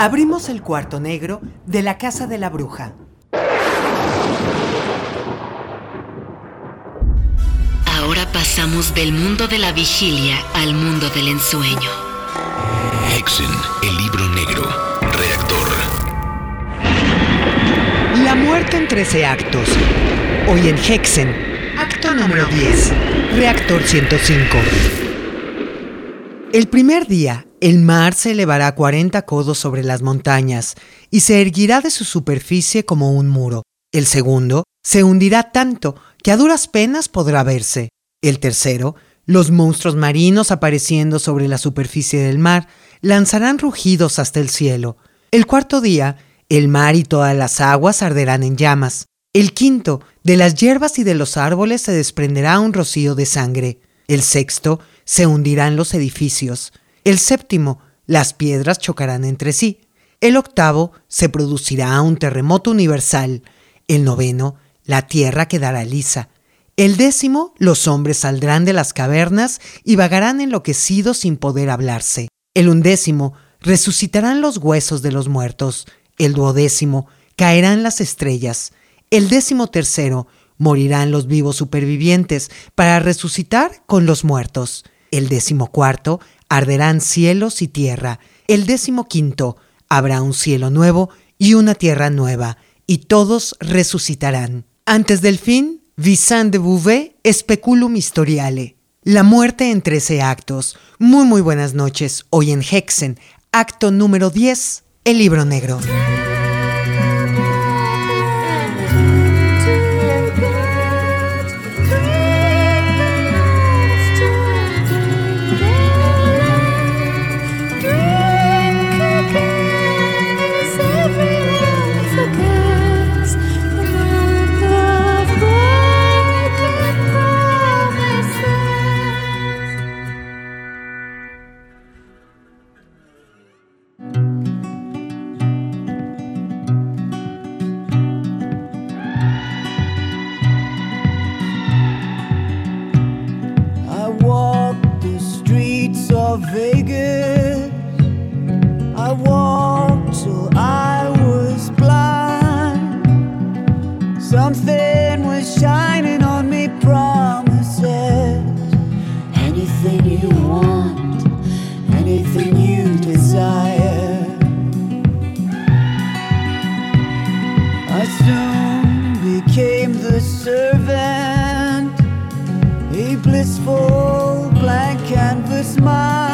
Abrimos el cuarto negro de la casa de la bruja. Ahora pasamos del mundo de la vigilia al mundo del ensueño. Hexen, el libro negro. Reactor. La muerte en 13 actos. Hoy en Hexen, acto número 10, reactor 105. El primer día, el mar se elevará 40 codos sobre las montañas y se erguirá de su superficie como un muro. El segundo, se hundirá tanto que a duras penas podrá verse. El tercero, los monstruos marinos apareciendo sobre la superficie del mar lanzarán rugidos hasta el cielo. El cuarto día, el mar y todas las aguas arderán en llamas. El quinto, de las hierbas y de los árboles se desprenderá un rocío de sangre. El sexto, se hundirán los edificios. El séptimo, las piedras chocarán entre sí. El octavo, se producirá un terremoto universal. El noveno, la tierra quedará lisa. El décimo, los hombres saldrán de las cavernas y vagarán enloquecidos sin poder hablarse. El undécimo, resucitarán los huesos de los muertos. El duodécimo, caerán las estrellas. El décimo tercero, morirán los vivos supervivientes para resucitar con los muertos. El décimo cuarto, arderán cielos y tierra. El décimo quinto, habrá un cielo nuevo y una tierra nueva, y todos resucitarán. Antes del fin, Vincent de Bouvet, Speculum Historiale. La muerte en trece actos. Muy muy buenas noches. Hoy en Hexen, acto número 10, el libro negro. Blissful blank canvas mind.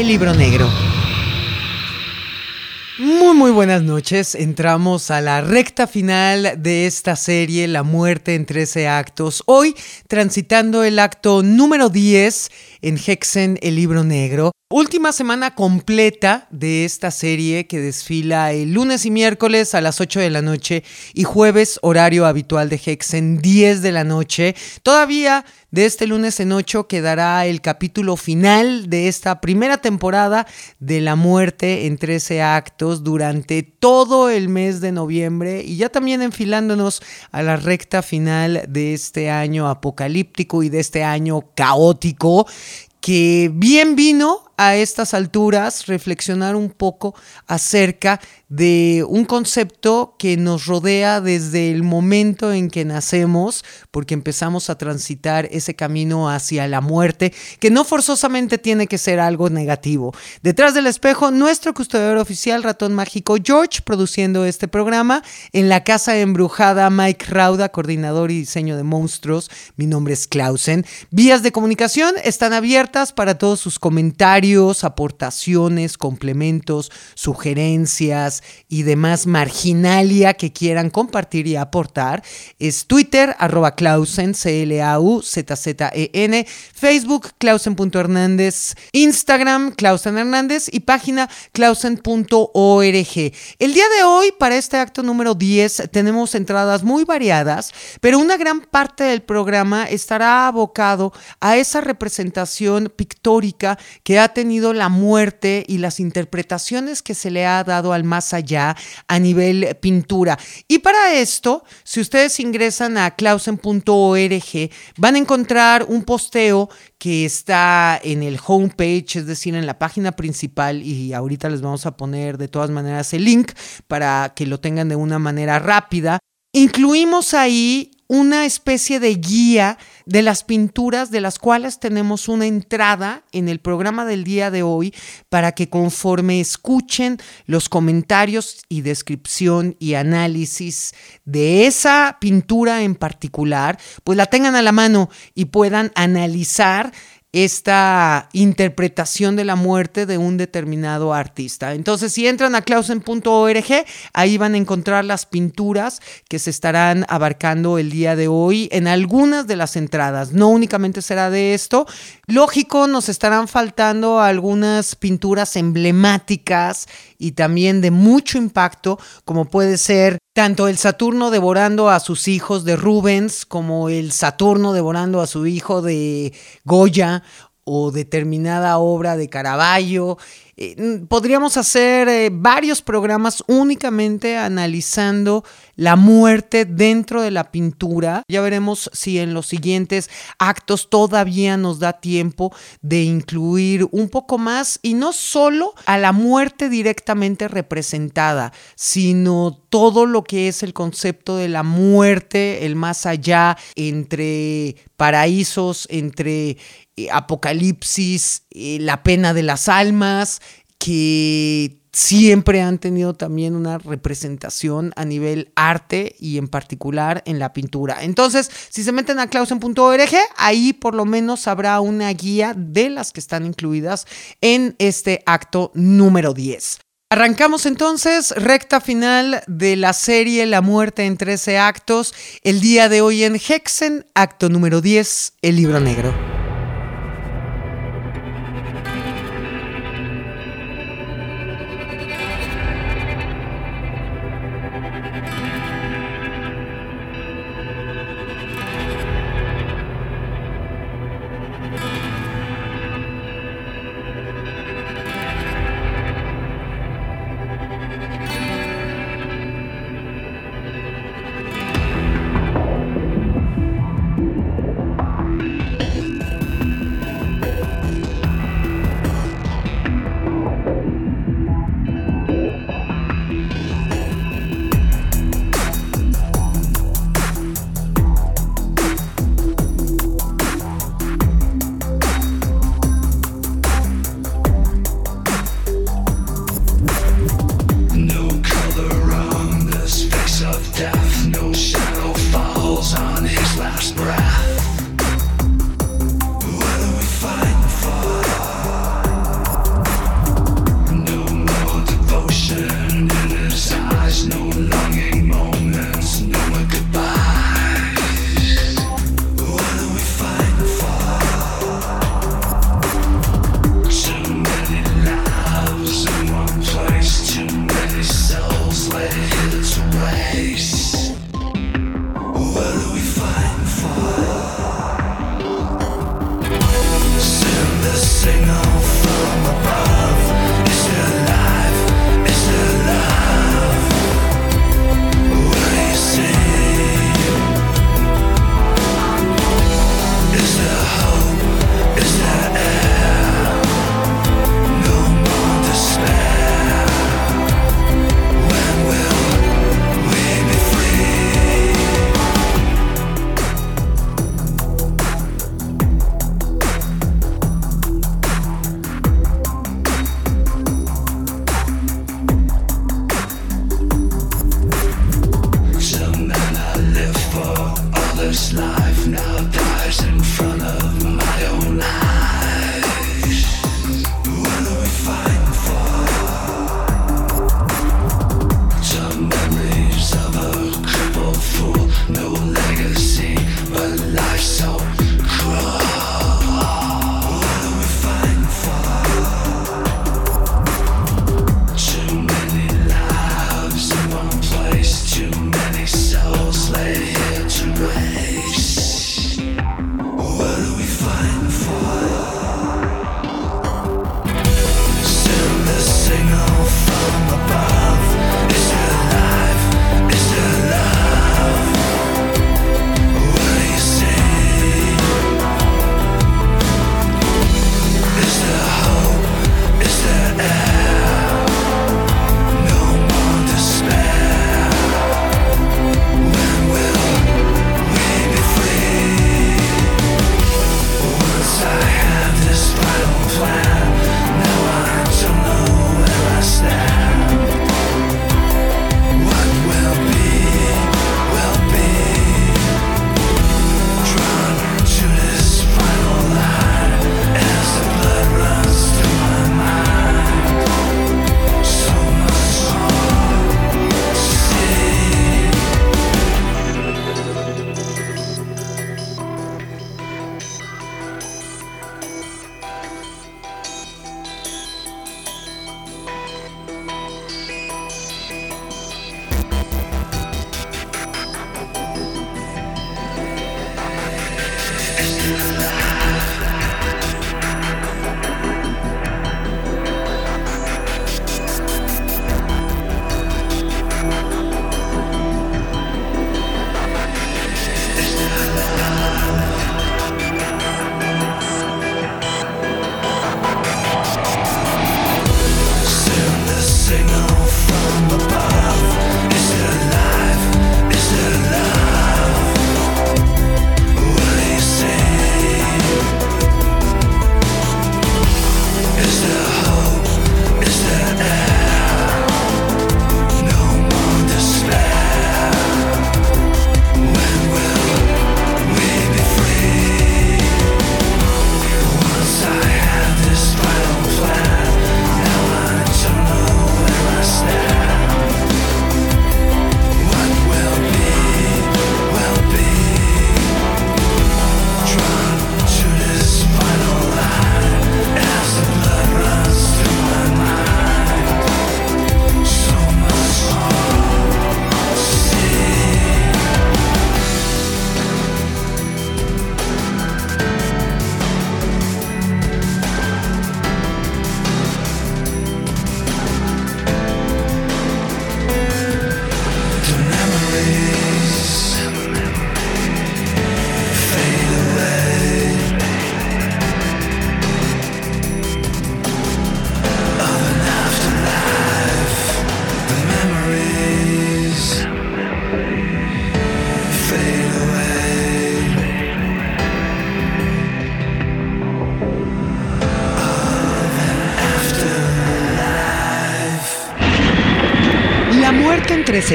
El libro negro. Muy muy buenas noches, entramos a la recta final de esta serie La muerte en 13 actos, hoy transitando el acto número 10 en Hexen, el libro negro. Última semana completa de esta serie que desfila el lunes y miércoles a las 8 de la noche y jueves horario habitual de Hexen 10 de la noche. Todavía de este lunes en 8 quedará el capítulo final de esta primera temporada de La muerte en 13 actos durante todo el mes de noviembre y ya también enfilándonos a la recta final de este año apocalíptico y de este año caótico que bien vino a estas alturas reflexionar un poco acerca de un concepto que nos rodea desde el momento en que nacemos, porque empezamos a transitar ese camino hacia la muerte, que no forzosamente tiene que ser algo negativo. Detrás del espejo, nuestro custodiador oficial, ratón mágico George, produciendo este programa, en la casa embrujada Mike Rauda, coordinador y diseño de monstruos, mi nombre es Clausen. Vías de comunicación están abiertas para todos sus comentarios, aportaciones, complementos, sugerencias y demás marginalia que quieran compartir y aportar. Es Twitter, arroba Clausen, C-L-A-U-Z-Z-E-N, Facebook, Clausen.hernández, Instagram, Clausen Hernández y página clausen.org. El día de hoy, para este acto número 10, tenemos entradas muy variadas, pero una gran parte del programa estará abocado a esa representación pictórica que ha tenido la muerte y las interpretaciones que se le ha dado al más allá a nivel pintura. Y para esto, si ustedes ingresan a clausen.org, van a encontrar un posteo que está en el homepage, es decir, en la página principal, y ahorita les vamos a poner de todas maneras el link para que lo tengan de una manera rápida. Incluimos ahí una especie de guía de las pinturas de las cuales tenemos una entrada en el programa del día de hoy para que conforme escuchen los comentarios y descripción y análisis de esa pintura en particular, pues la tengan a la mano y puedan analizar esta interpretación de la muerte de un determinado artista. Entonces, si entran a clausen.org, ahí van a encontrar las pinturas que se estarán abarcando el día de hoy en algunas de las entradas. No únicamente será de esto. Lógico, nos estarán faltando algunas pinturas emblemáticas y también de mucho impacto, como puede ser tanto el Saturno devorando a sus hijos de Rubens como el Saturno devorando a su hijo de Goya o determinada obra de Caravaggio. Eh, podríamos hacer eh, varios programas únicamente analizando la muerte dentro de la pintura. Ya veremos si en los siguientes actos todavía nos da tiempo de incluir un poco más y no solo a la muerte directamente representada, sino todo lo que es el concepto de la muerte, el más allá entre paraísos, entre eh, apocalipsis, la pena de las almas, que siempre han tenido también una representación a nivel arte y en particular en la pintura. Entonces, si se meten a clausen.org, ahí por lo menos habrá una guía de las que están incluidas en este acto número 10. Arrancamos entonces recta final de la serie La muerte en 13 actos, el día de hoy en Hexen, acto número 10, el libro negro.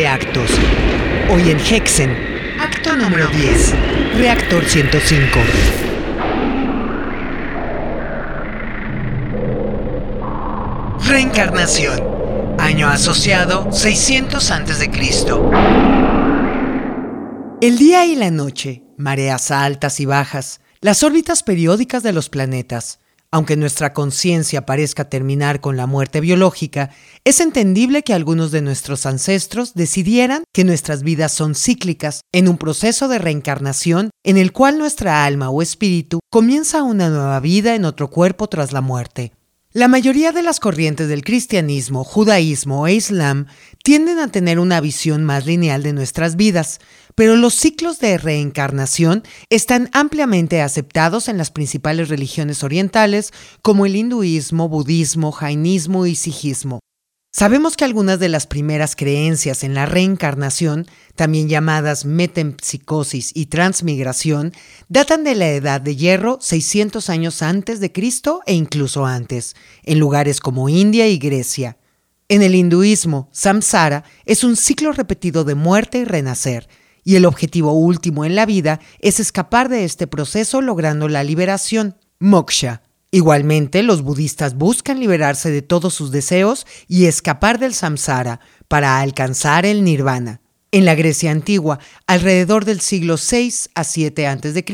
actos. Hoy en Hexen, acto número 10, reactor 105. Reencarnación. Año asociado 600 a.C. El día y la noche, mareas altas y bajas, las órbitas periódicas de los planetas, aunque nuestra conciencia parezca terminar con la muerte biológica, es entendible que algunos de nuestros ancestros decidieran que nuestras vidas son cíclicas, en un proceso de reencarnación en el cual nuestra alma o espíritu comienza una nueva vida en otro cuerpo tras la muerte. La mayoría de las corrientes del cristianismo, judaísmo e islam tienden a tener una visión más lineal de nuestras vidas, pero los ciclos de reencarnación están ampliamente aceptados en las principales religiones orientales como el hinduismo, budismo, jainismo y sijismo. Sabemos que algunas de las primeras creencias en la reencarnación, también llamadas metempsicosis y transmigración, datan de la edad de hierro 600 años antes de Cristo e incluso antes, en lugares como India y Grecia. En el hinduismo, samsara es un ciclo repetido de muerte y renacer, y el objetivo último en la vida es escapar de este proceso logrando la liberación, moksha. Igualmente, los budistas buscan liberarse de todos sus deseos y escapar del samsara para alcanzar el nirvana. En la Grecia antigua, alrededor del siglo VI a 7 a.C.,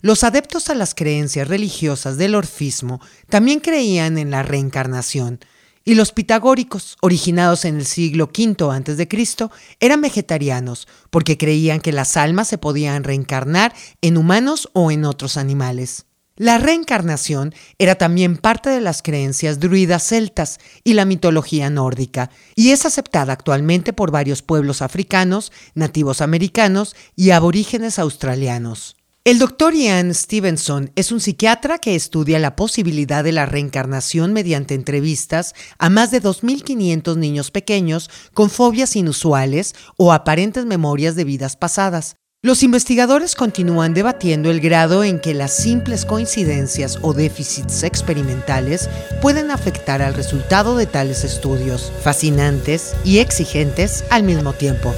los adeptos a las creencias religiosas del orfismo también creían en la reencarnación, y los pitagóricos, originados en el siglo V a.C., eran vegetarianos porque creían que las almas se podían reencarnar en humanos o en otros animales. La reencarnación era también parte de las creencias druidas celtas y la mitología nórdica, y es aceptada actualmente por varios pueblos africanos, nativos americanos y aborígenes australianos. El doctor Ian Stevenson es un psiquiatra que estudia la posibilidad de la reencarnación mediante entrevistas a más de 2.500 niños pequeños con fobias inusuales o aparentes memorias de vidas pasadas, los investigadores continúan debatiendo el grado en que las simples coincidencias o déficits experimentales pueden afectar al resultado de tales estudios, fascinantes y exigentes al mismo tiempo.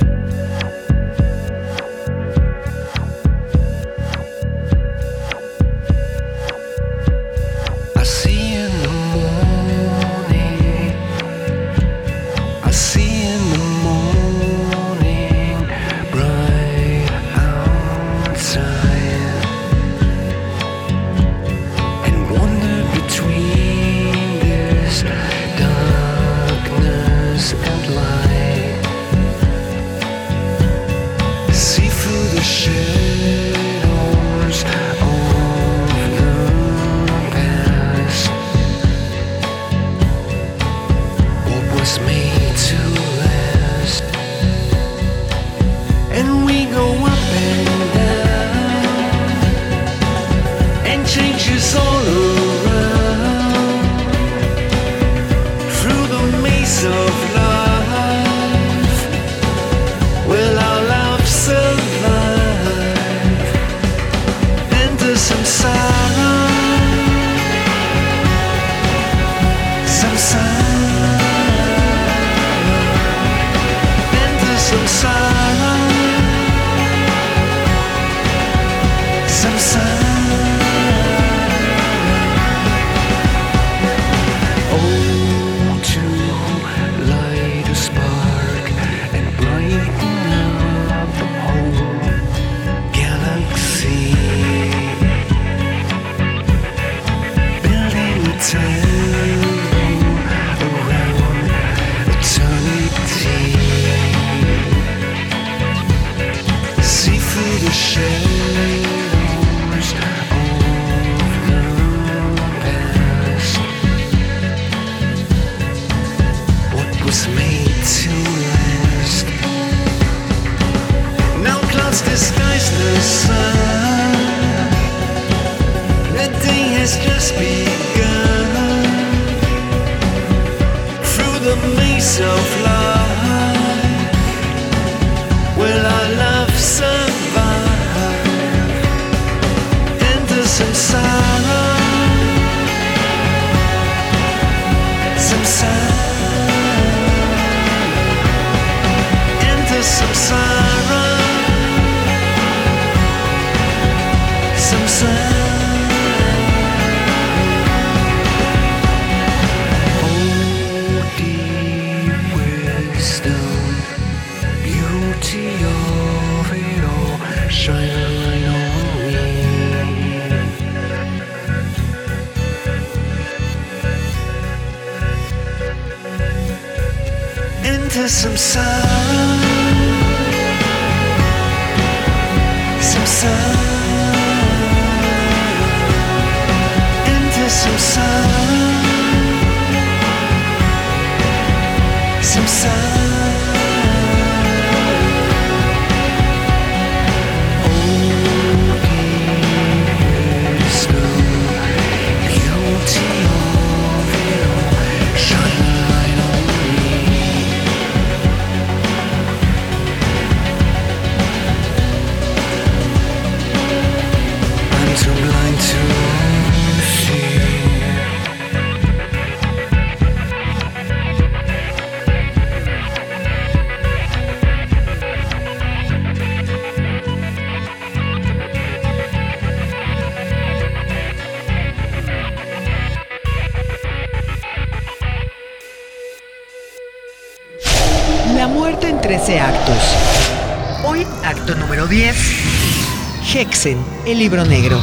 El libro negro.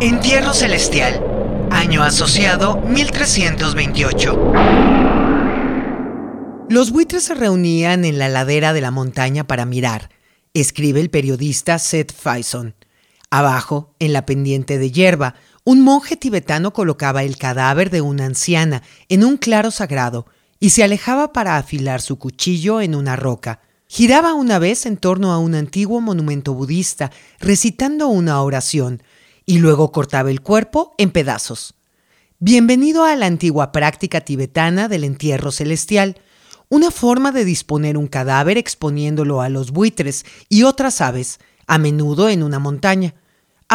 Entierro celestial. Año asociado 1328. Los buitres se reunían en la ladera de la montaña para mirar, escribe el periodista Seth Faison. Abajo, en la pendiente de hierba, un monje tibetano colocaba el cadáver de una anciana en un claro sagrado y se alejaba para afilar su cuchillo en una roca. Giraba una vez en torno a un antiguo monumento budista, recitando una oración, y luego cortaba el cuerpo en pedazos. Bienvenido a la antigua práctica tibetana del entierro celestial, una forma de disponer un cadáver exponiéndolo a los buitres y otras aves, a menudo en una montaña.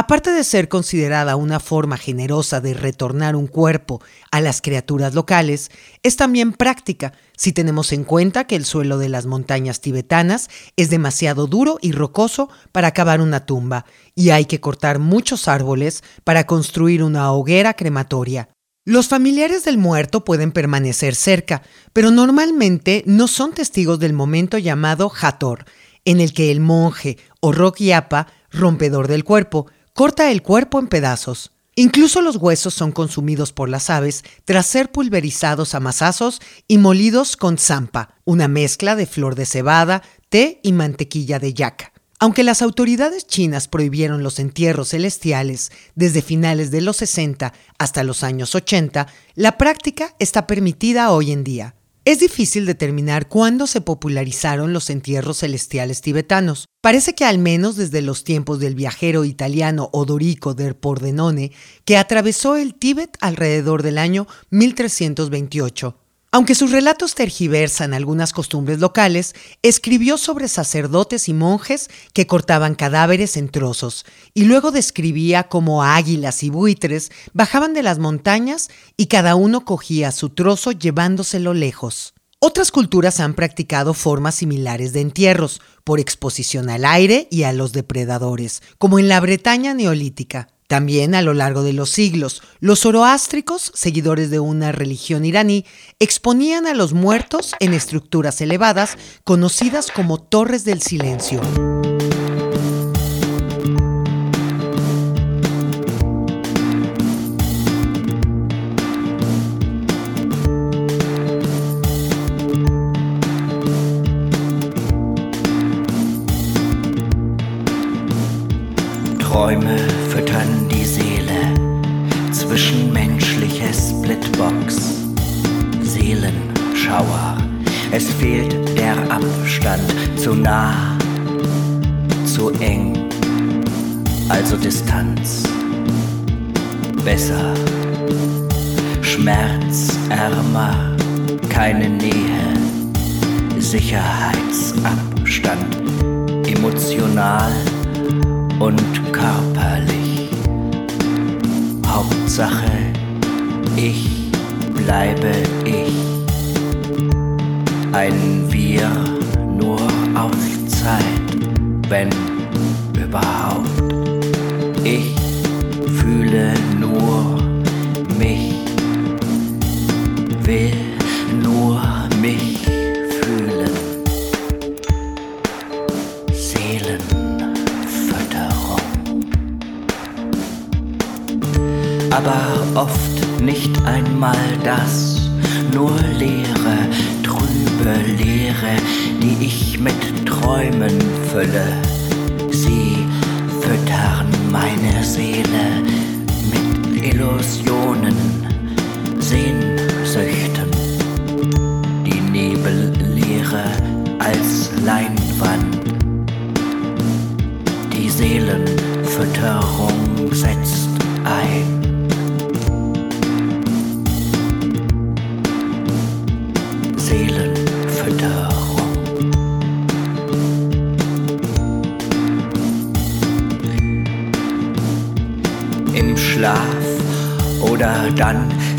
Aparte de ser considerada una forma generosa de retornar un cuerpo a las criaturas locales, es también práctica si tenemos en cuenta que el suelo de las montañas tibetanas es demasiado duro y rocoso para cavar una tumba y hay que cortar muchos árboles para construir una hoguera crematoria. Los familiares del muerto pueden permanecer cerca, pero normalmente no son testigos del momento llamado Hator, en el que el monje o Rokyapa, rompedor del cuerpo, corta el cuerpo en pedazos. Incluso los huesos son consumidos por las aves tras ser pulverizados a masazos y molidos con zampa, una mezcla de flor de cebada, té y mantequilla de yaca. Aunque las autoridades chinas prohibieron los entierros celestiales desde finales de los 60 hasta los años 80, la práctica está permitida hoy en día. Es difícil determinar cuándo se popularizaron los entierros celestiales tibetanos. Parece que al menos desde los tiempos del viajero italiano Odorico del Pordenone, que atravesó el Tíbet alrededor del año 1328. Aunque sus relatos tergiversan algunas costumbres locales, escribió sobre sacerdotes y monjes que cortaban cadáveres en trozos, y luego describía cómo águilas y buitres bajaban de las montañas y cada uno cogía su trozo llevándoselo lejos. Otras culturas han practicado formas similares de entierros, por exposición al aire y a los depredadores, como en la Bretaña neolítica. También a lo largo de los siglos, los zoroástricos, seguidores de una religión iraní, exponían a los muertos en estructuras elevadas conocidas como torres del silencio.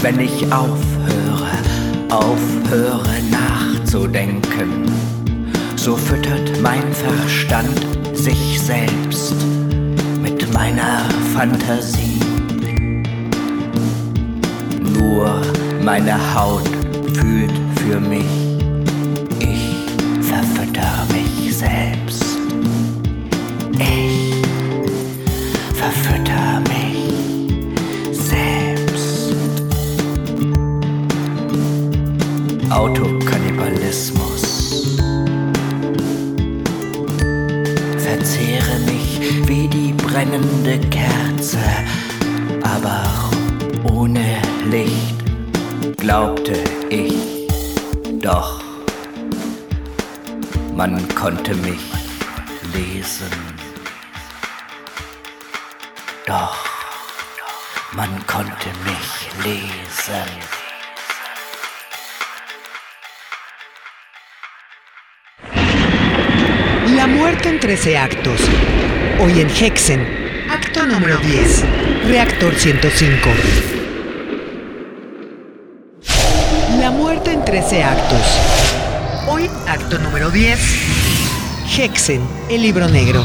wenn ich aufhöre, aufhöre nachzudenken. So füttert mein Verstand sich selbst mit meiner Fantasie. Nur meine Haut fühlt für mich. konnte mich lesen. Doch, man konnte mich lesen. La muerte en 13 actos. Hoy en Hexen, acto número 10, reactor 105. La muerte en 13 actos. Hoy, acto número 10. Hexen, el libro negro.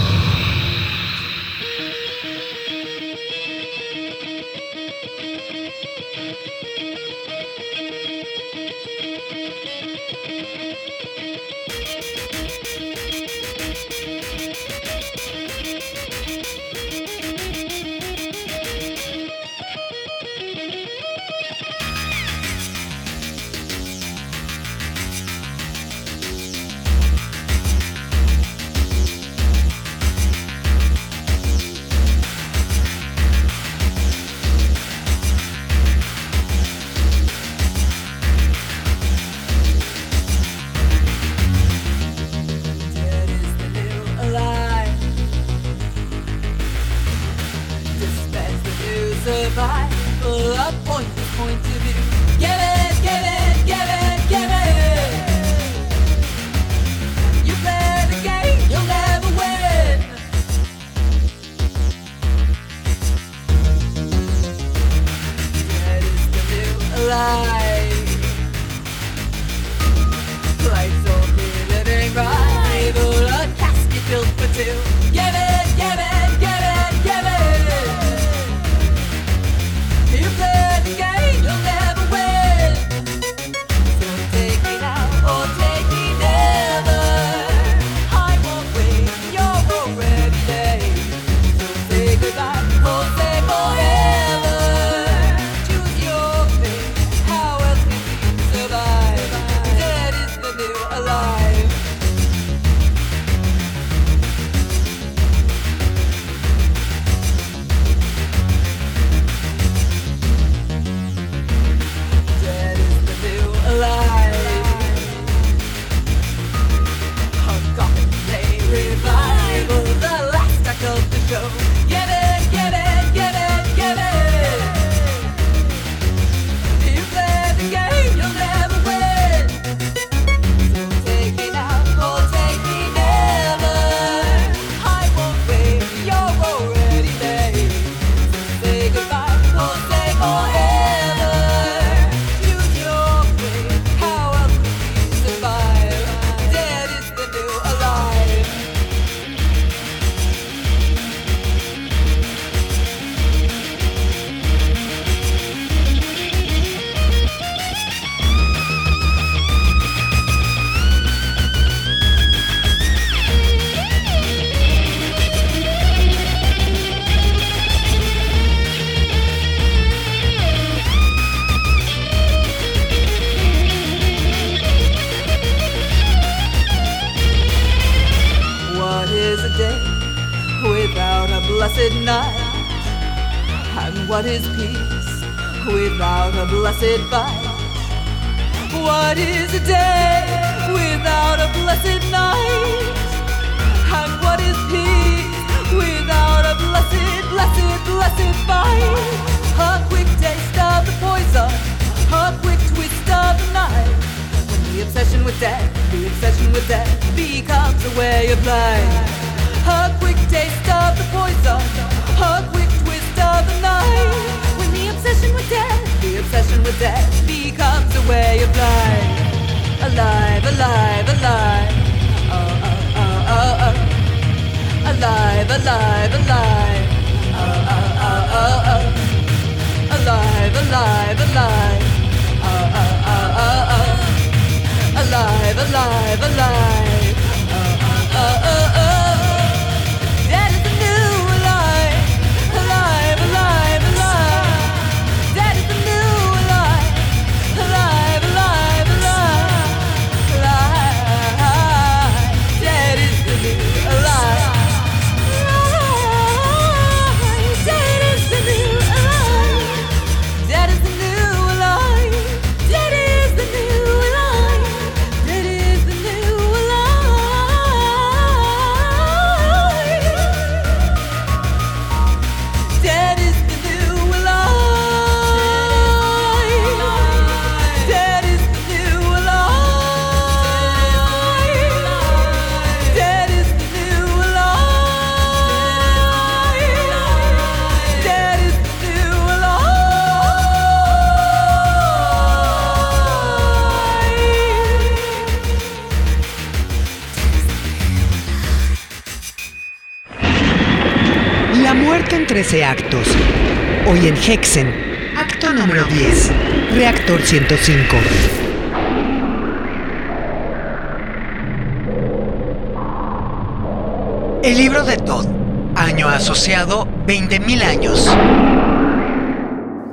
En Hexen. Acto número 10. Reactor 105. El libro de Todd. Año asociado 20.000 años.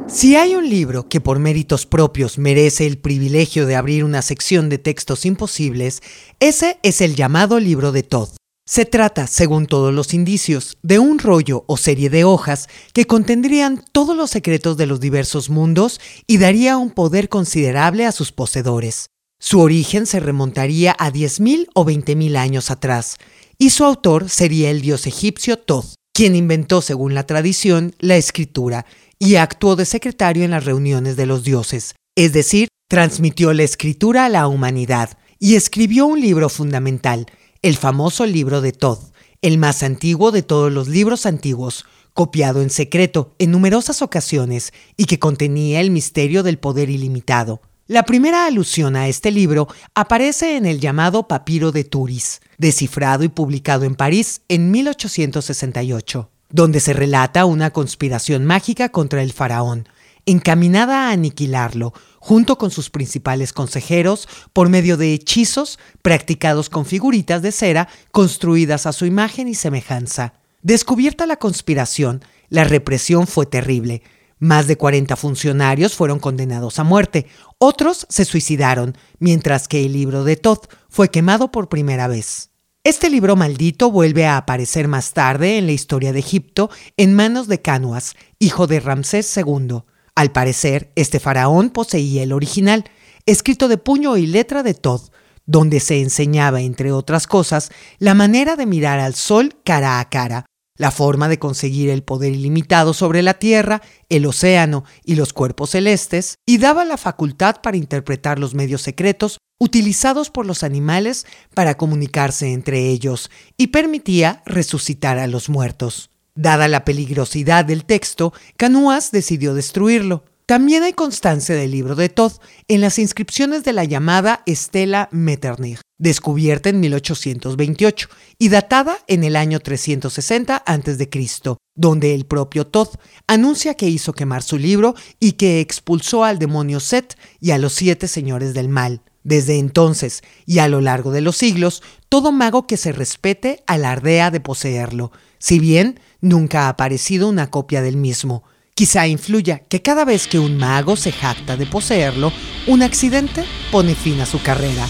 Si hay un libro que por méritos propios merece el privilegio de abrir una sección de textos imposibles, ese es el llamado libro de Todd. Se trata, según todos los indicios, de un rollo o serie de hojas que contendrían todos los secretos de los diversos mundos y daría un poder considerable a sus poseedores. Su origen se remontaría a 10.000 o 20.000 años atrás, y su autor sería el dios egipcio Thoth, quien inventó, según la tradición, la escritura y actuó de secretario en las reuniones de los dioses, es decir, transmitió la escritura a la humanidad y escribió un libro fundamental, el famoso libro de Thoth, el más antiguo de todos los libros antiguos, copiado en secreto en numerosas ocasiones y que contenía el misterio del poder ilimitado. La primera alusión a este libro aparece en el llamado Papiro de Turis, descifrado y publicado en París en 1868, donde se relata una conspiración mágica contra el faraón, encaminada a aniquilarlo, junto con sus principales consejeros, por medio de hechizos practicados con figuritas de cera construidas a su imagen y semejanza. Descubierta la conspiración, la represión fue terrible. Más de 40 funcionarios fueron condenados a muerte, otros se suicidaron, mientras que el libro de Thoth fue quemado por primera vez. Este libro maldito vuelve a aparecer más tarde en la historia de Egipto en manos de Canuas, hijo de Ramsés II. Al parecer, este faraón poseía el original, escrito de puño y letra de Thoth, donde se enseñaba, entre otras cosas, la manera de mirar al sol cara a cara, la forma de conseguir el poder ilimitado sobre la Tierra, el océano y los cuerpos celestes, y daba la facultad para interpretar los medios secretos utilizados por los animales para comunicarse entre ellos, y permitía resucitar a los muertos. Dada la peligrosidad del texto, Canuas decidió destruirlo. También hay constancia del libro de Thoth en las inscripciones de la llamada Estela Metternich, descubierta en 1828 y datada en el año 360 a.C., donde el propio Thoth anuncia que hizo quemar su libro y que expulsó al demonio Set y a los siete señores del mal. Desde entonces y a lo largo de los siglos, todo mago que se respete alardea de poseerlo, si bien nunca ha aparecido una copia del mismo. Quizá influya que cada vez que un mago se jacta de poseerlo, un accidente pone fin a su carrera.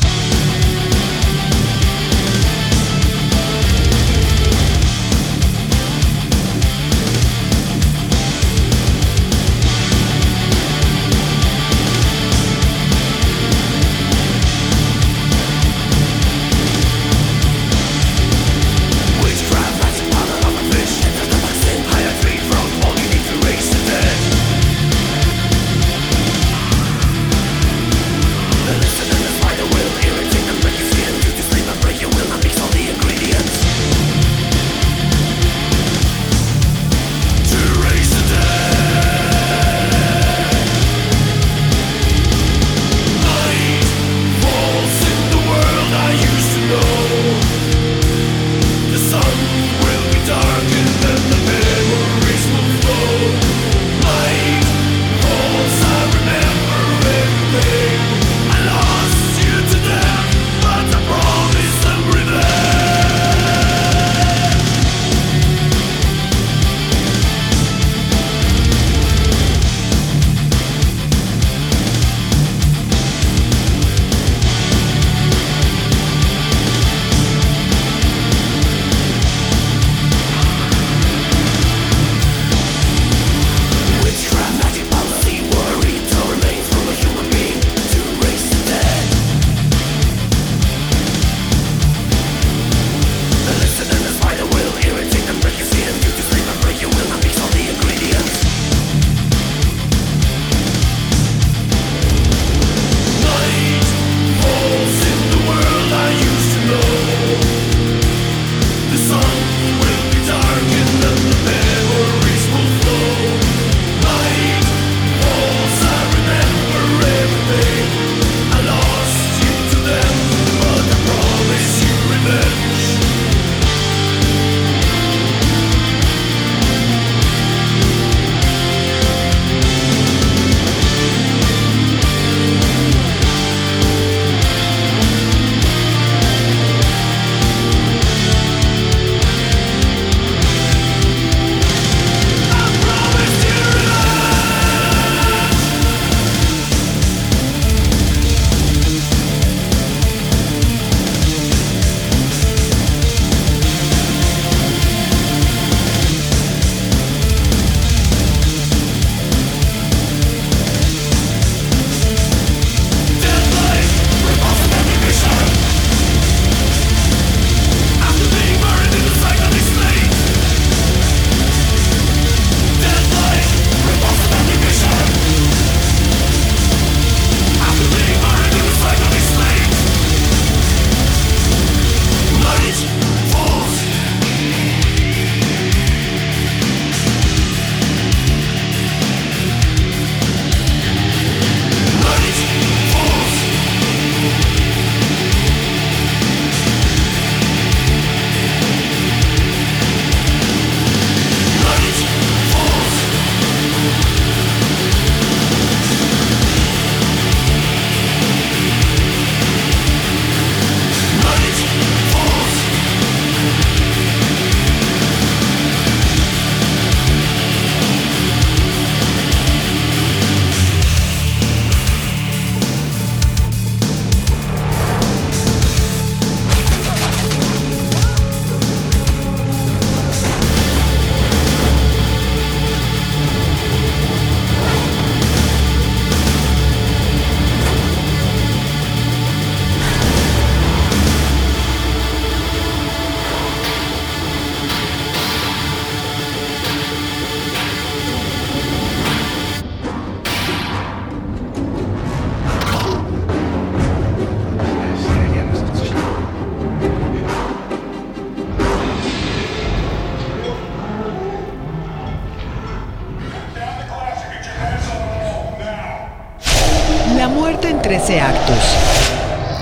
13 actos.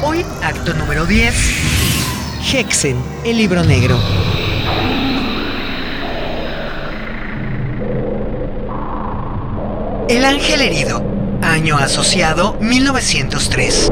Hoy, acto número 10. Hexen, el libro negro. El ángel herido. Año asociado 1903.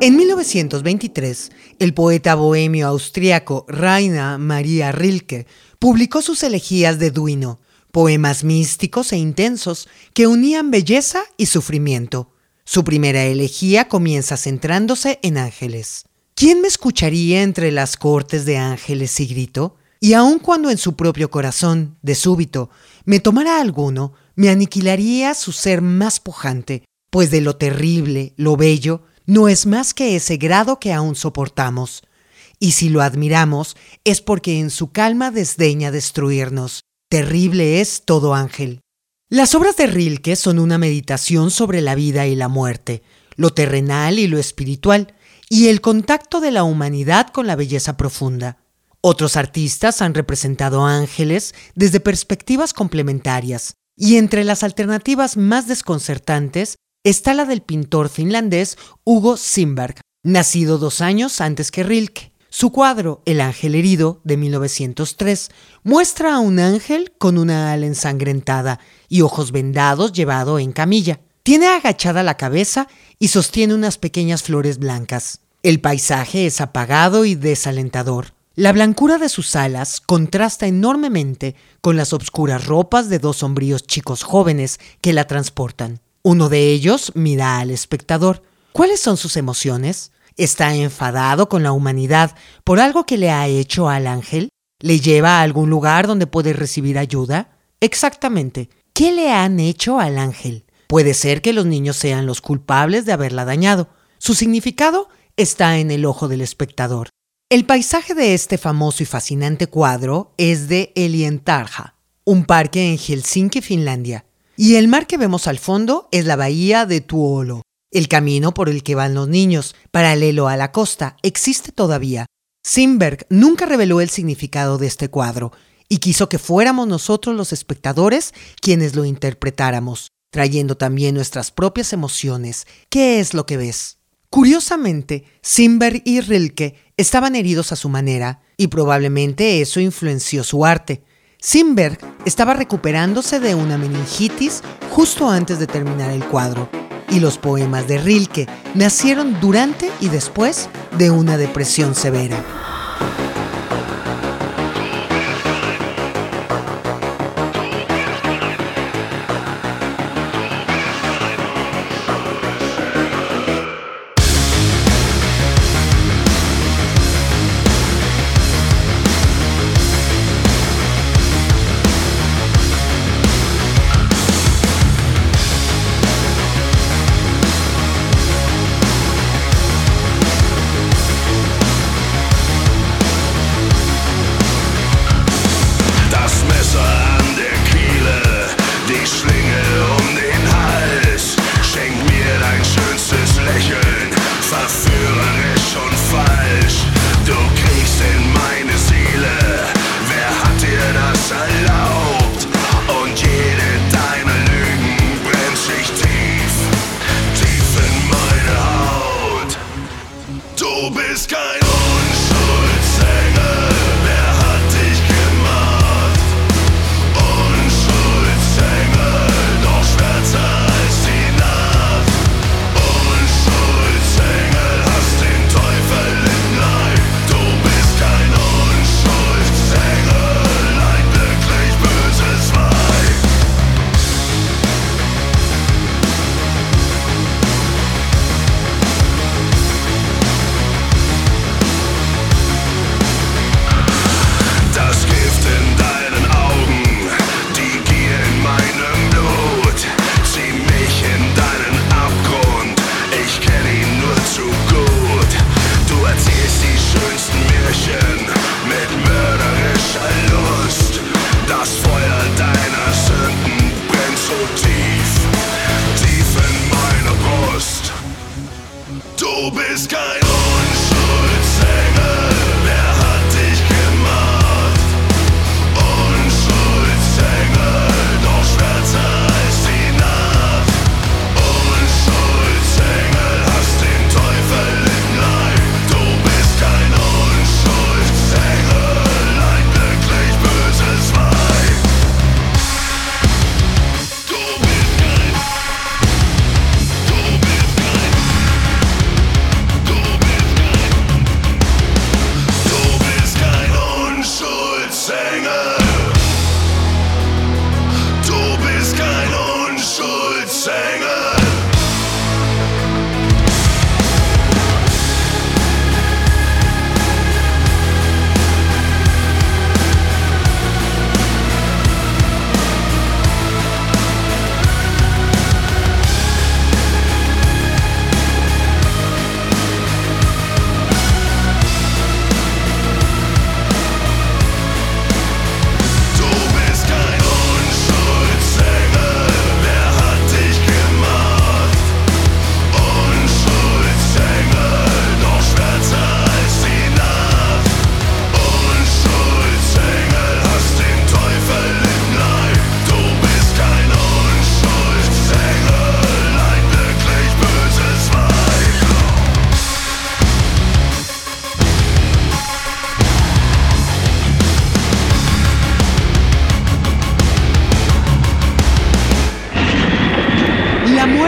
En 1923, el poeta bohemio austriaco Rainer Maria Rilke publicó sus elegías de Duino, poemas místicos e intensos que unían belleza y sufrimiento. Su primera elegía comienza centrándose en ángeles. ¿Quién me escucharía entre las cortes de ángeles y grito? Y aun cuando en su propio corazón, de súbito, me tomara alguno, me aniquilaría su ser más pujante, pues de lo terrible, lo bello, no es más que ese grado que aún soportamos. Y si lo admiramos, es porque en su calma desdeña destruirnos. Terrible es todo ángel. Las obras de Rilke son una meditación sobre la vida y la muerte, lo terrenal y lo espiritual, y el contacto de la humanidad con la belleza profunda. Otros artistas han representado ángeles desde perspectivas complementarias, y entre las alternativas más desconcertantes está la del pintor finlandés Hugo Simberg, nacido dos años antes que Rilke. Su cuadro El ángel herido, de 1903, muestra a un ángel con una ala ensangrentada y ojos vendados llevado en camilla. Tiene agachada la cabeza y sostiene unas pequeñas flores blancas. El paisaje es apagado y desalentador. La blancura de sus alas contrasta enormemente con las obscuras ropas de dos sombríos chicos jóvenes que la transportan. Uno de ellos mira al espectador. ¿Cuáles son sus emociones? ¿Está enfadado con la humanidad por algo que le ha hecho al ángel? ¿Le lleva a algún lugar donde puede recibir ayuda? Exactamente. ¿Qué le han hecho al ángel? Puede ser que los niños sean los culpables de haberla dañado. Su significado está en el ojo del espectador. El paisaje de este famoso y fascinante cuadro es de Elientarja, un parque en Helsinki, Finlandia. Y el mar que vemos al fondo es la bahía de Tuolo. El camino por el que van los niños, paralelo a la costa, existe todavía. Simberg nunca reveló el significado de este cuadro y quiso que fuéramos nosotros los espectadores quienes lo interpretáramos, trayendo también nuestras propias emociones. ¿Qué es lo que ves? Curiosamente, Simberg y Rilke estaban heridos a su manera y probablemente eso influenció su arte. Simberg estaba recuperándose de una meningitis justo antes de terminar el cuadro y los poemas de Rilke nacieron durante y después de una depresión severa.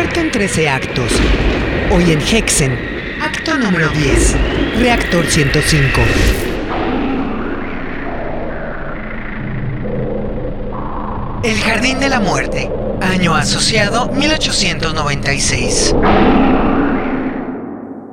13 actos. Hoy en Hexen, acto número 10, reactor 105. El Jardín de la Muerte, año asociado 1896.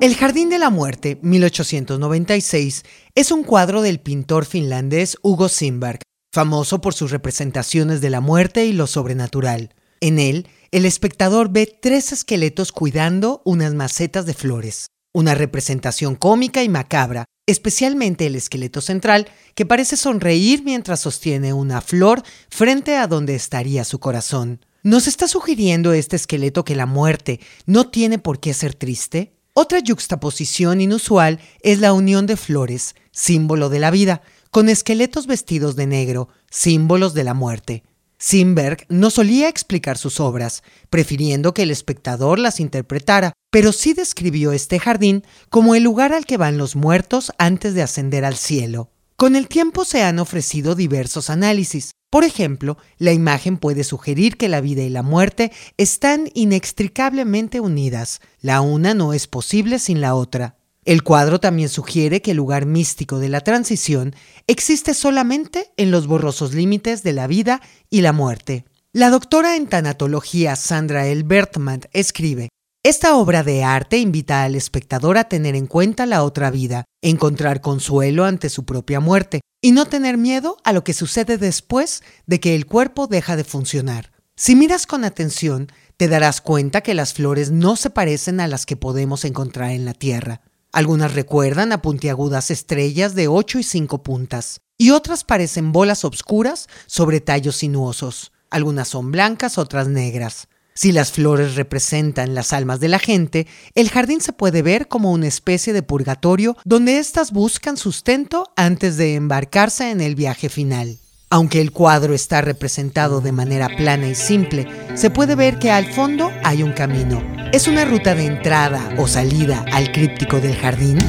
El Jardín de la Muerte, 1896, es un cuadro del pintor finlandés Hugo Simberg, famoso por sus representaciones de la muerte y lo sobrenatural. En él, el espectador ve tres esqueletos cuidando unas macetas de flores, una representación cómica y macabra, especialmente el esqueleto central, que parece sonreír mientras sostiene una flor frente a donde estaría su corazón. ¿Nos está sugiriendo este esqueleto que la muerte no tiene por qué ser triste? Otra yuxtaposición inusual es la unión de flores, símbolo de la vida, con esqueletos vestidos de negro, símbolos de la muerte. Simberg no solía explicar sus obras, prefiriendo que el espectador las interpretara, pero sí describió este jardín como el lugar al que van los muertos antes de ascender al cielo. Con el tiempo se han ofrecido diversos análisis. Por ejemplo, la imagen puede sugerir que la vida y la muerte están inextricablemente unidas. La una no es posible sin la otra. El cuadro también sugiere que el lugar místico de la transición existe solamente en los borrosos límites de la vida y la muerte. La doctora en tanatología Sandra L. Bertman escribe, esta obra de arte invita al espectador a tener en cuenta la otra vida, encontrar consuelo ante su propia muerte y no tener miedo a lo que sucede después de que el cuerpo deja de funcionar. Si miras con atención, te darás cuenta que las flores no se parecen a las que podemos encontrar en la Tierra. Algunas recuerdan a puntiagudas estrellas de 8 y 5 puntas, y otras parecen bolas obscuras sobre tallos sinuosos. Algunas son blancas, otras negras. Si las flores representan las almas de la gente, el jardín se puede ver como una especie de purgatorio donde éstas buscan sustento antes de embarcarse en el viaje final. Aunque el cuadro está representado de manera plana y simple, se puede ver que al fondo hay un camino. ¿Es una ruta de entrada o salida al críptico del jardín?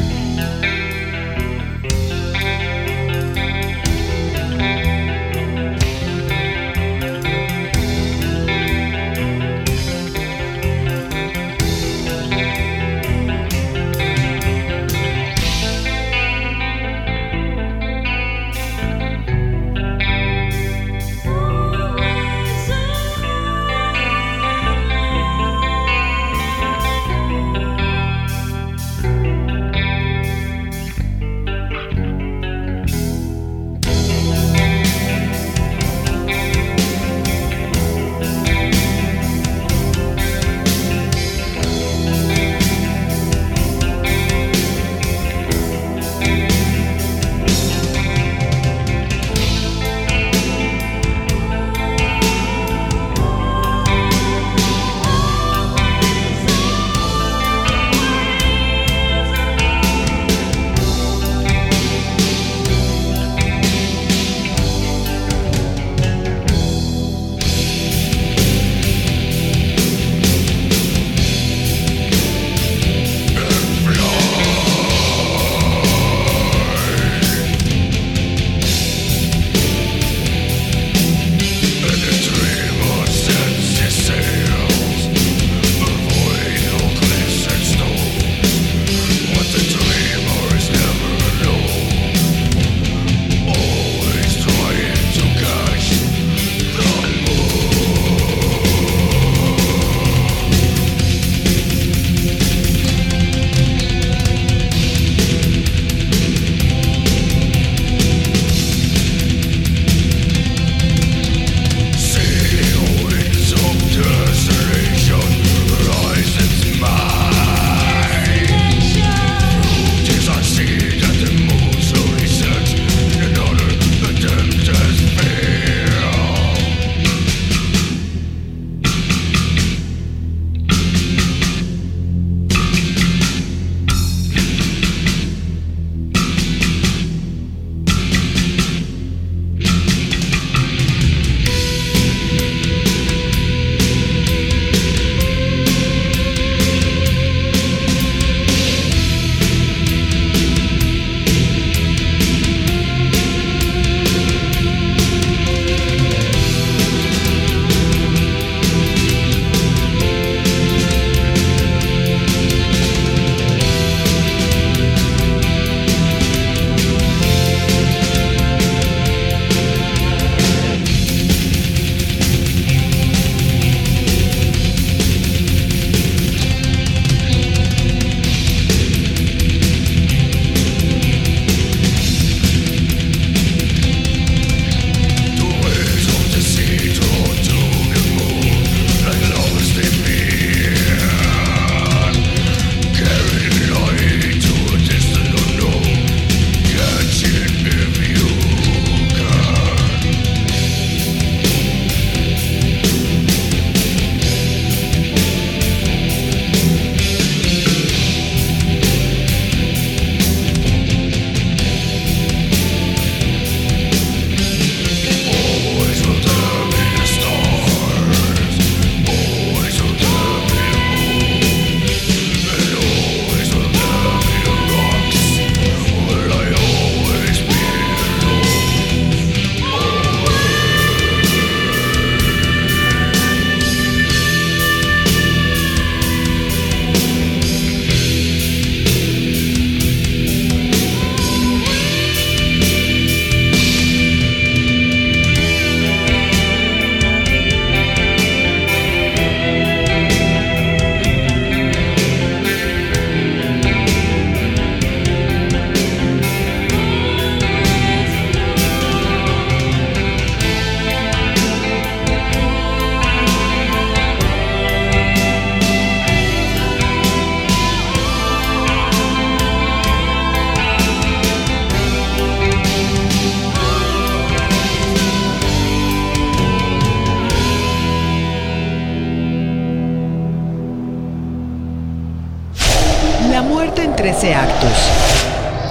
13 actos.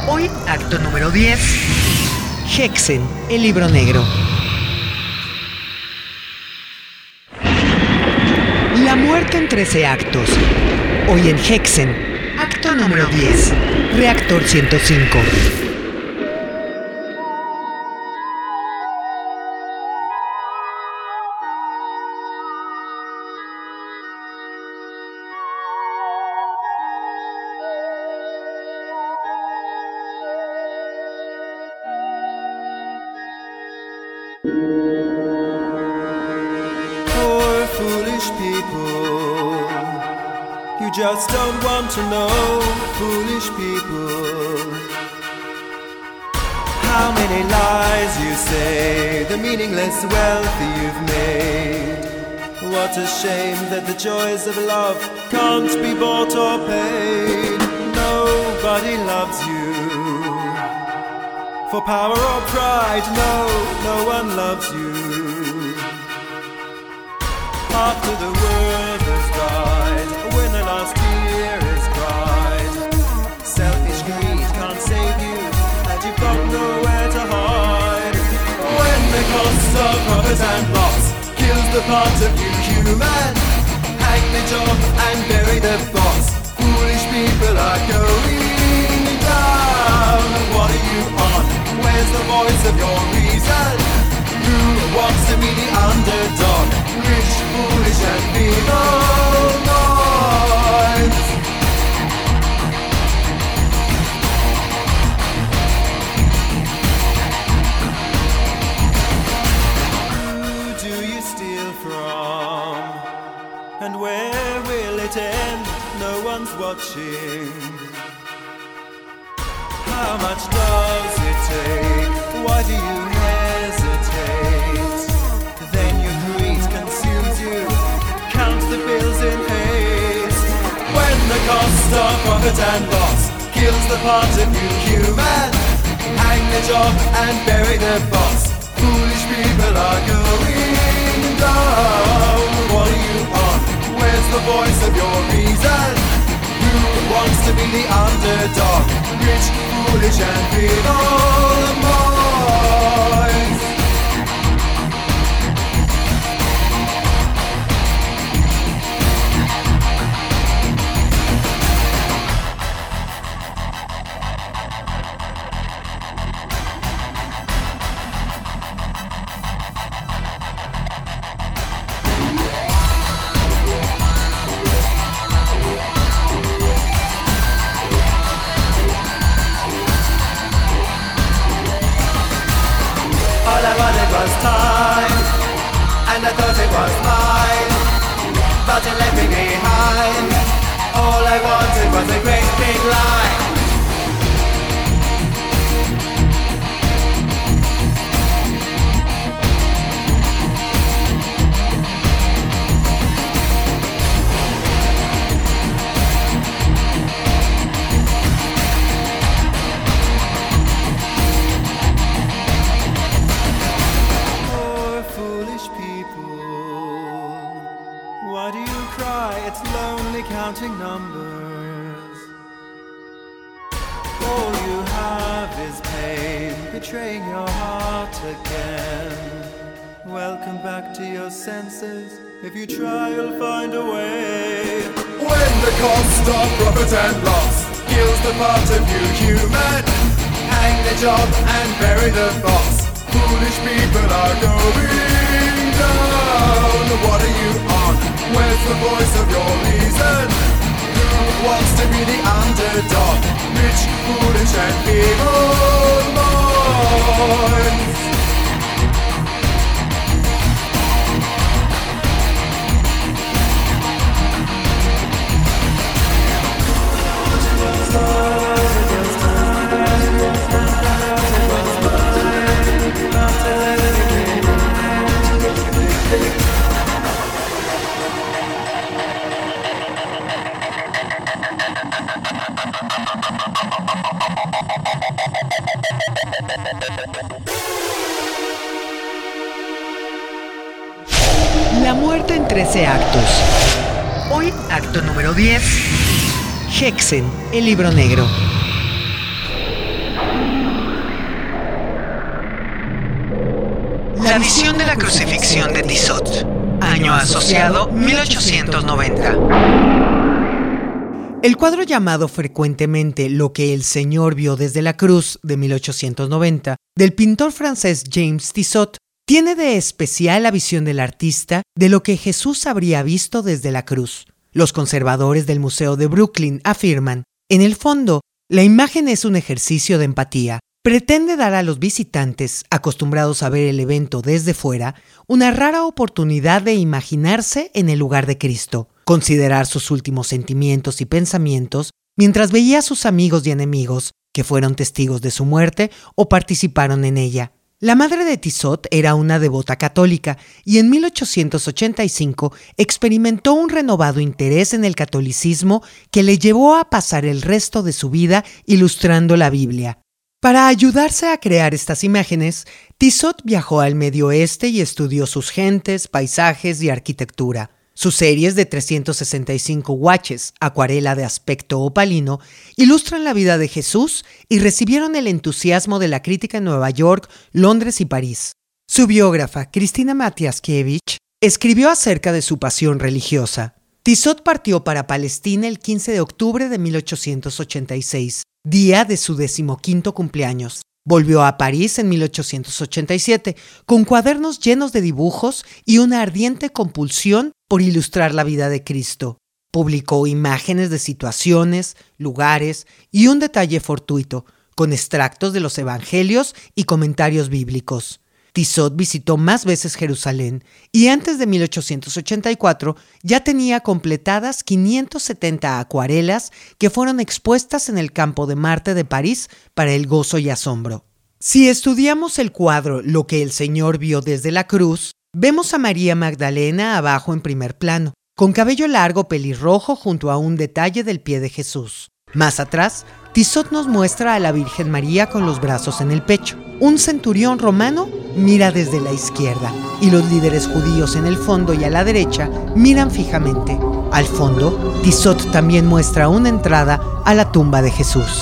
Hoy, acto número 10. Hexen, el libro negro. La muerte en 13 actos. Hoy en Hexen, acto número 10. Reactor 105. To know, foolish people. How many lies you say, the meaningless wealth you've made. What a shame that the joys of love can't be bought or paid. Nobody loves you. For power or pride, no, no one loves you. After the world has died, profit and loss kills the part of you human, hang the job and bury the boss. Foolish people are going down. What are you on? Where's the voice of your reason? Who wants to be the underdog? Rich, foolish, and feeble will it end? No one's watching. How much does it take? Why do you hesitate? Then your greed consumes you. Count the bills in haste. When the cost of profit and loss kills the part of you human, hang the job and bury the boss. Foolish people are going down. What are you on? The voice of your reason? Who wants to be the underdog? Rich, foolish, and feeble time, and I thought it was mine, but it left me behind. All I wanted was a great big lie. Cost of profit and loss kills the part of you human, hang the job and bury the boss. Foolish people are going down. What are you on? Where's the voice of your reason? Who wants to be the underdog? Rich, foolish, and feeble minds. La muerte en 13 actos. Hoy, acto número 10. Hexen, el libro negro. La visión de la crucifixión de Tissot. Año asociado 1890. El cuadro llamado frecuentemente Lo que el Señor vio desde la cruz de 1890 del pintor francés James Tissot tiene de especial la visión del artista de lo que Jesús habría visto desde la cruz. Los conservadores del Museo de Brooklyn afirman, en el fondo, la imagen es un ejercicio de empatía. Pretende dar a los visitantes, acostumbrados a ver el evento desde fuera, una rara oportunidad de imaginarse en el lugar de Cristo, considerar sus últimos sentimientos y pensamientos mientras veía a sus amigos y enemigos que fueron testigos de su muerte o participaron en ella. La madre de Tissot era una devota católica y en 1885 experimentó un renovado interés en el catolicismo que le llevó a pasar el resto de su vida ilustrando la Biblia. Para ayudarse a crear estas imágenes, Tissot viajó al Medio Oeste y estudió sus gentes, paisajes y arquitectura. Sus series de 365 watches, acuarela de aspecto opalino, ilustran la vida de Jesús y recibieron el entusiasmo de la crítica en Nueva York, Londres y París. Su biógrafa, Cristina Matiaskiewicz, escribió acerca de su pasión religiosa. Tissot partió para Palestina el 15 de octubre de 1886, día de su decimoquinto cumpleaños. Volvió a París en 1887 con cuadernos llenos de dibujos y una ardiente compulsión por ilustrar la vida de Cristo. Publicó imágenes de situaciones, lugares y un detalle fortuito, con extractos de los evangelios y comentarios bíblicos. Tissot visitó más veces Jerusalén y antes de 1884 ya tenía completadas 570 acuarelas que fueron expuestas en el Campo de Marte de París para el gozo y asombro. Si estudiamos el cuadro Lo que el Señor vio desde la cruz, vemos a María Magdalena abajo en primer plano, con cabello largo pelirrojo junto a un detalle del pie de Jesús. Más atrás, Tissot nos muestra a la Virgen María con los brazos en el pecho. Un centurión romano mira desde la izquierda y los líderes judíos en el fondo y a la derecha miran fijamente. Al fondo, Tissot también muestra una entrada a la tumba de Jesús.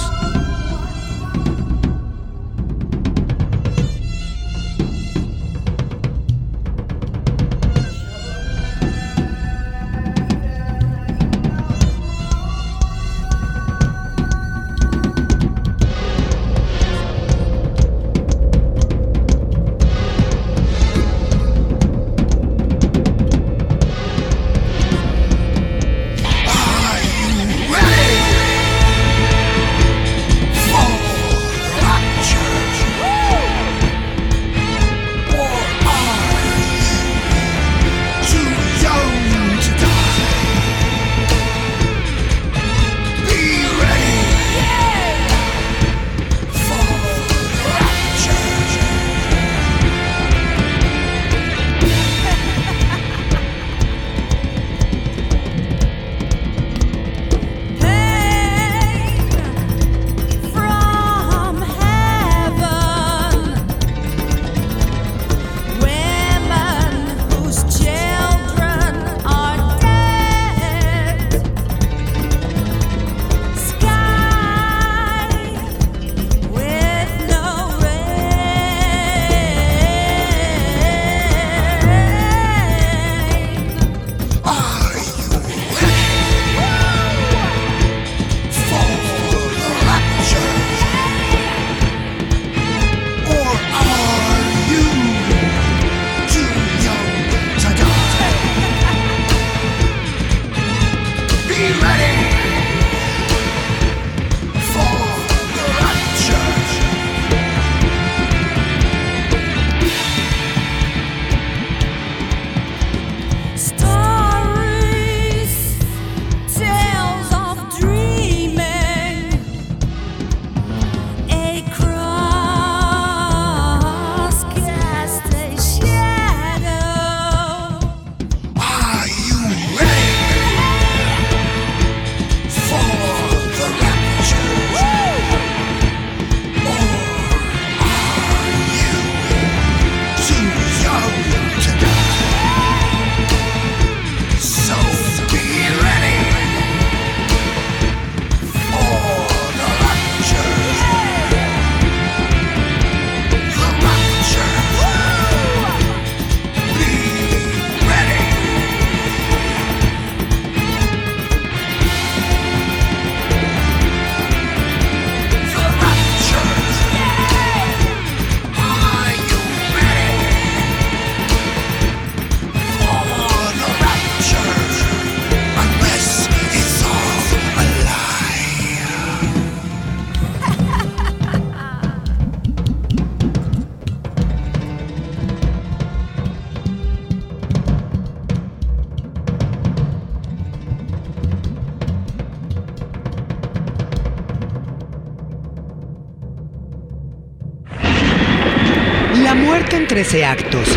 Muerte en 13 actos.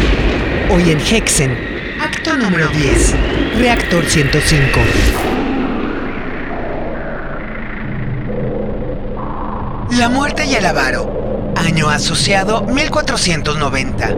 Hoy en Hexen, acto número 10, reactor 105. La muerte y el avaro. Año asociado 1490.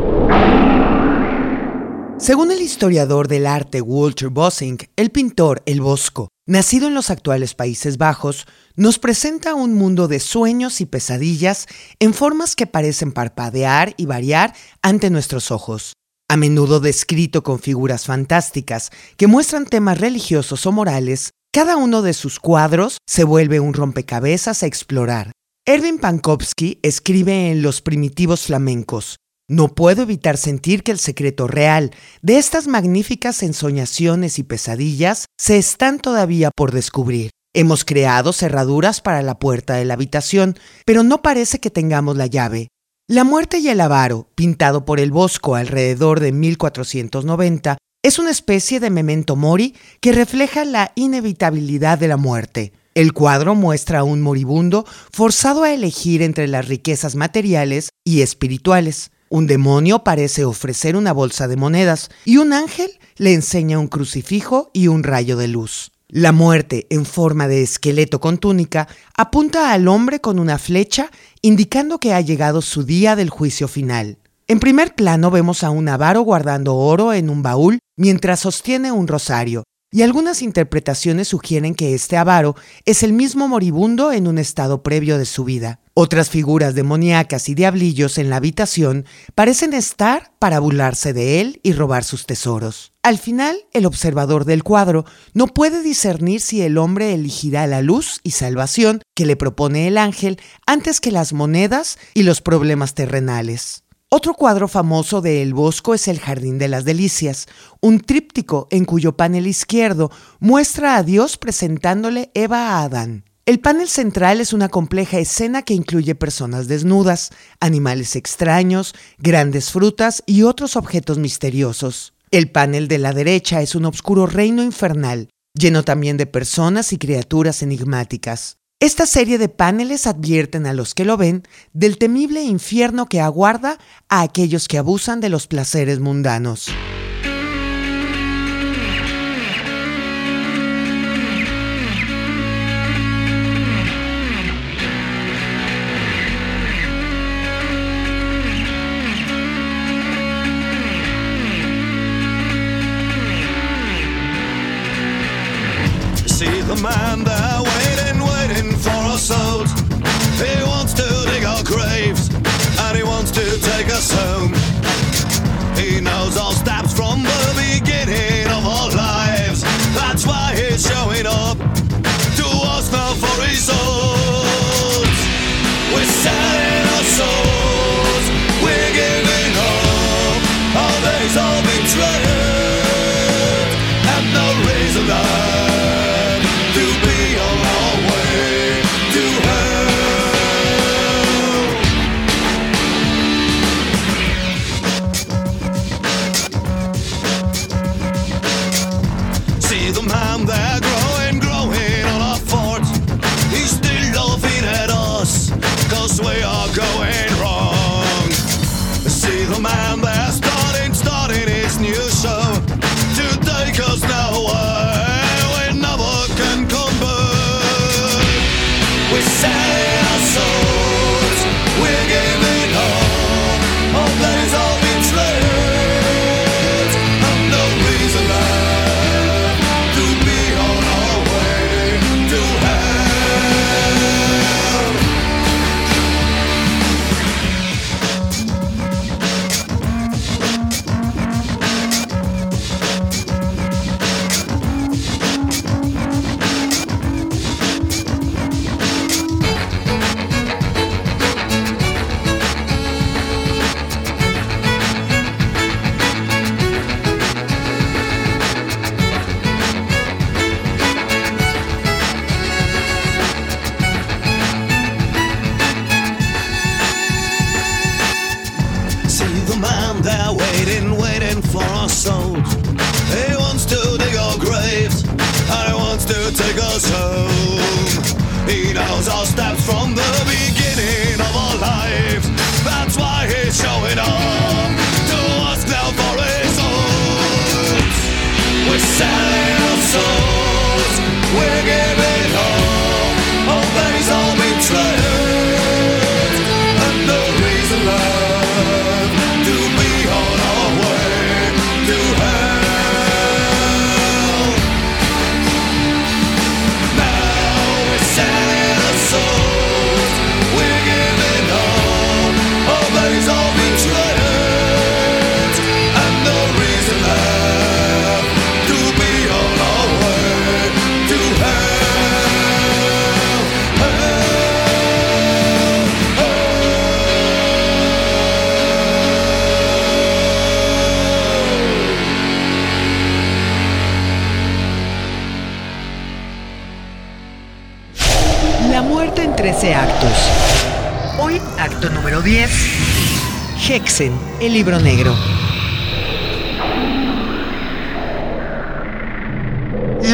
Según el historiador del arte Walter Bossing, el pintor El Bosco, nacido en los actuales Países Bajos, nos presenta un mundo de sueños y pesadillas en formas que parecen parpadear y variar ante nuestros ojos. A menudo descrito con figuras fantásticas que muestran temas religiosos o morales, cada uno de sus cuadros se vuelve un rompecabezas a explorar. Erwin Pankowski escribe en Los primitivos flamencos, no puedo evitar sentir que el secreto real de estas magníficas ensoñaciones y pesadillas se están todavía por descubrir. Hemos creado cerraduras para la puerta de la habitación, pero no parece que tengamos la llave. La muerte y el avaro, pintado por el Bosco alrededor de 1490, es una especie de memento mori que refleja la inevitabilidad de la muerte. El cuadro muestra a un moribundo forzado a elegir entre las riquezas materiales y espirituales. Un demonio parece ofrecer una bolsa de monedas y un ángel le enseña un crucifijo y un rayo de luz. La muerte, en forma de esqueleto con túnica, apunta al hombre con una flecha, indicando que ha llegado su día del juicio final. En primer plano vemos a un avaro guardando oro en un baúl mientras sostiene un rosario, y algunas interpretaciones sugieren que este avaro es el mismo moribundo en un estado previo de su vida. Otras figuras demoníacas y diablillos en la habitación parecen estar para burlarse de él y robar sus tesoros. Al final, el observador del cuadro no puede discernir si el hombre elegirá la luz y salvación que le propone el ángel antes que las monedas y los problemas terrenales. Otro cuadro famoso de El Bosco es El Jardín de las Delicias, un tríptico en cuyo panel izquierdo muestra a Dios presentándole Eva a Adán. El panel central es una compleja escena que incluye personas desnudas, animales extraños, grandes frutas y otros objetos misteriosos. El panel de la derecha es un oscuro reino infernal, lleno también de personas y criaturas enigmáticas. Esta serie de paneles advierten a los que lo ven del temible infierno que aguarda a aquellos que abusan de los placeres mundanos.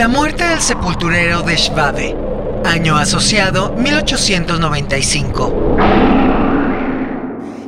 La muerte del sepulturero de Schwabe. Año asociado 1895.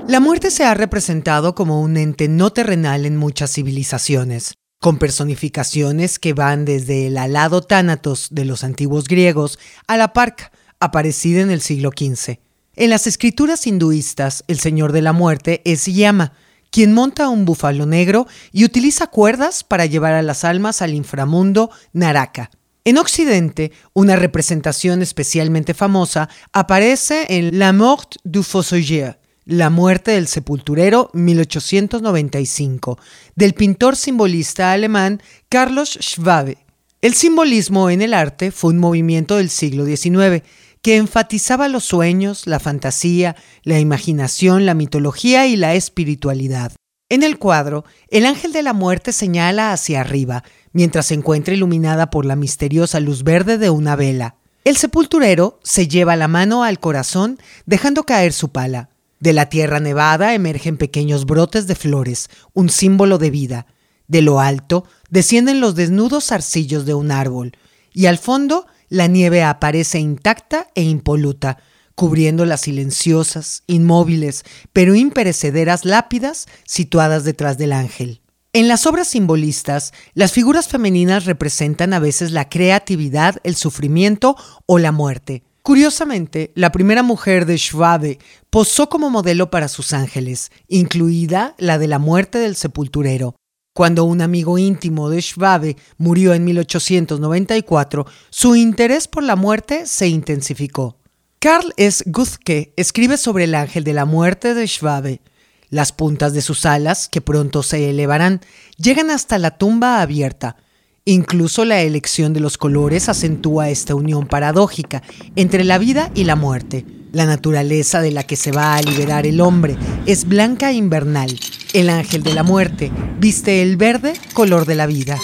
La muerte se ha representado como un ente no terrenal en muchas civilizaciones, con personificaciones que van desde el alado tánatos de los antiguos griegos a la parca, aparecida en el siglo XV. En las escrituras hinduistas, el señor de la muerte es Yama, quien monta un búfalo negro y utiliza cuerdas para llevar a las almas al inframundo Naraka. En Occidente, una representación especialmente famosa aparece en La Mort du Fossoyeur, La muerte del sepulturero 1895, del pintor simbolista alemán Carlos Schwabe. El simbolismo en el arte fue un movimiento del siglo XIX que enfatizaba los sueños, la fantasía, la imaginación, la mitología y la espiritualidad. En el cuadro, el ángel de la muerte señala hacia arriba, mientras se encuentra iluminada por la misteriosa luz verde de una vela. El sepulturero se lleva la mano al corazón, dejando caer su pala. De la tierra nevada emergen pequeños brotes de flores, un símbolo de vida. De lo alto descienden los desnudos arcillos de un árbol, y al fondo la nieve aparece intacta e impoluta, cubriendo las silenciosas, inmóviles, pero imperecederas lápidas situadas detrás del ángel. En las obras simbolistas, las figuras femeninas representan a veces la creatividad, el sufrimiento o la muerte. Curiosamente, la primera mujer de Schwabe posó como modelo para sus ángeles, incluida la de la muerte del sepulturero. Cuando un amigo íntimo de Schwabe murió en 1894, su interés por la muerte se intensificó. Karl S. Guthke escribe sobre el ángel de la muerte de Schwabe. Las puntas de sus alas, que pronto se elevarán, llegan hasta la tumba abierta. Incluso la elección de los colores acentúa esta unión paradójica entre la vida y la muerte. La naturaleza de la que se va a liberar el hombre es blanca e invernal. El ángel de la muerte viste el verde color de la vida.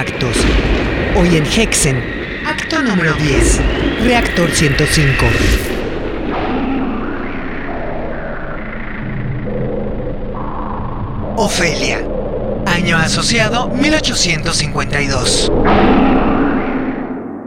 Actos. Hoy en Hexen, acto número 10, reactor 105. Ofelia. Año asociado 1852.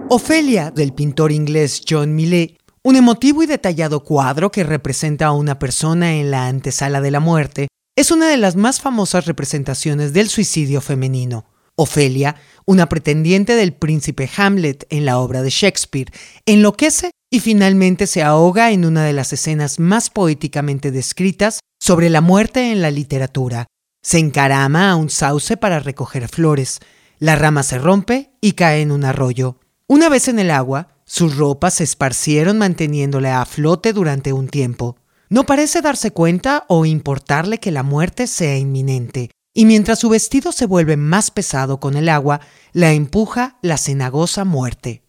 Ofelia, del pintor inglés John Millet, un emotivo y detallado cuadro que representa a una persona en la antesala de la muerte, es una de las más famosas representaciones del suicidio femenino. Ofelia, una pretendiente del príncipe Hamlet en la obra de Shakespeare, enloquece y finalmente se ahoga en una de las escenas más poéticamente descritas sobre la muerte en la literatura. Se encarama a un sauce para recoger flores. La rama se rompe y cae en un arroyo. Una vez en el agua, sus ropas se esparcieron manteniéndola a flote durante un tiempo. No parece darse cuenta o importarle que la muerte sea inminente, y mientras su vestido se vuelve más pesado con el agua, la empuja la cenagosa muerte.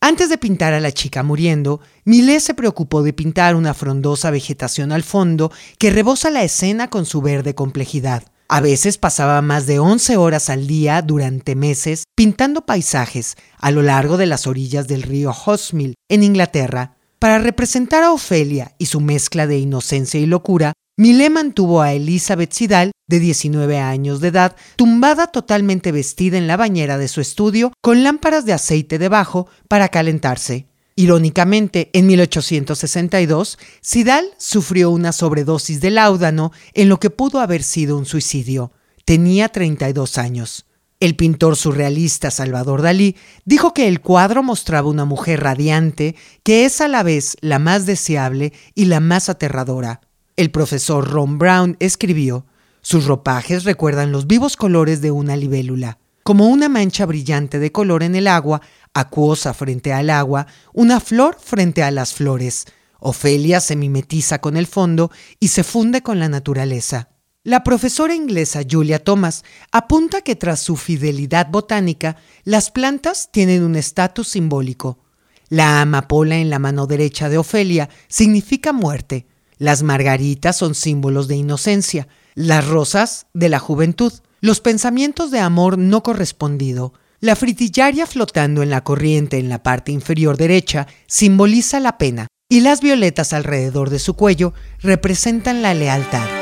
Antes de pintar a la chica muriendo, Millet se preocupó de pintar una frondosa vegetación al fondo que rebosa la escena con su verde complejidad. A veces pasaba más de 11 horas al día durante meses pintando paisajes a lo largo de las orillas del río Hosmill, en Inglaterra. Para representar a Ofelia y su mezcla de inocencia y locura, Millet mantuvo a Elizabeth Sidal, de 19 años de edad, tumbada totalmente vestida en la bañera de su estudio con lámparas de aceite debajo para calentarse. Irónicamente, en 1862, Sidal sufrió una sobredosis de láudano en lo que pudo haber sido un suicidio. Tenía 32 años. El pintor surrealista Salvador Dalí dijo que el cuadro mostraba una mujer radiante que es a la vez la más deseable y la más aterradora. El profesor Ron Brown escribió, sus ropajes recuerdan los vivos colores de una libélula, como una mancha brillante de color en el agua, acuosa frente al agua, una flor frente a las flores. Ofelia se mimetiza con el fondo y se funde con la naturaleza. La profesora inglesa Julia Thomas apunta que tras su fidelidad botánica, las plantas tienen un estatus simbólico. La amapola en la mano derecha de Ofelia significa muerte. Las margaritas son símbolos de inocencia, las rosas de la juventud, los pensamientos de amor no correspondido. La fritillaria flotando en la corriente en la parte inferior derecha simboliza la pena y las violetas alrededor de su cuello representan la lealtad.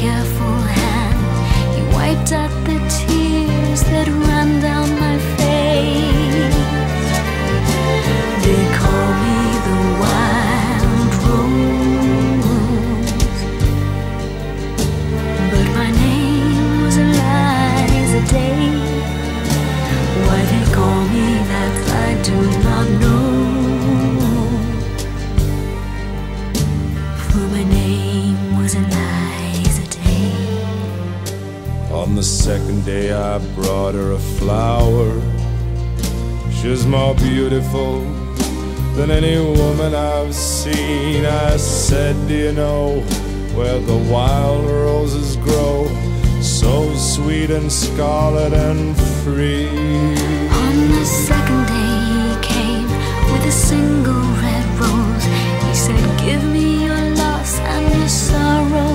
careful hand, he wiped out the tears that ran down than any woman I've seen. I said, Do you know where the wild roses grow? So sweet and scarlet and free. On the second day he came with a single red rose. He said, Give me your loss and your sorrow.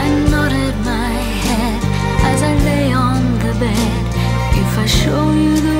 I nodded my head as I lay on the bed. If I show you the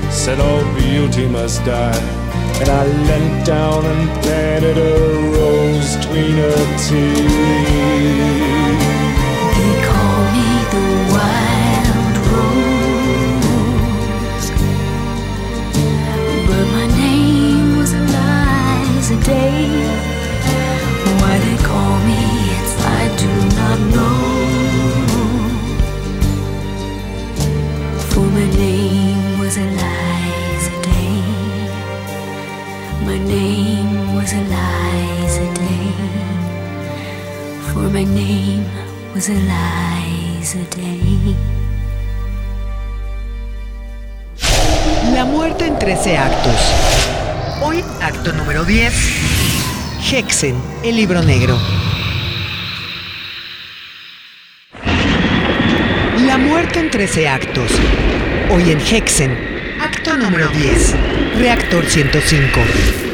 Said all beauty must die. And I leant down and planted a rose between her teeth. El libro negro. La muerte en 13 actos. Hoy en Hexen, acto número 10. Reactor 105.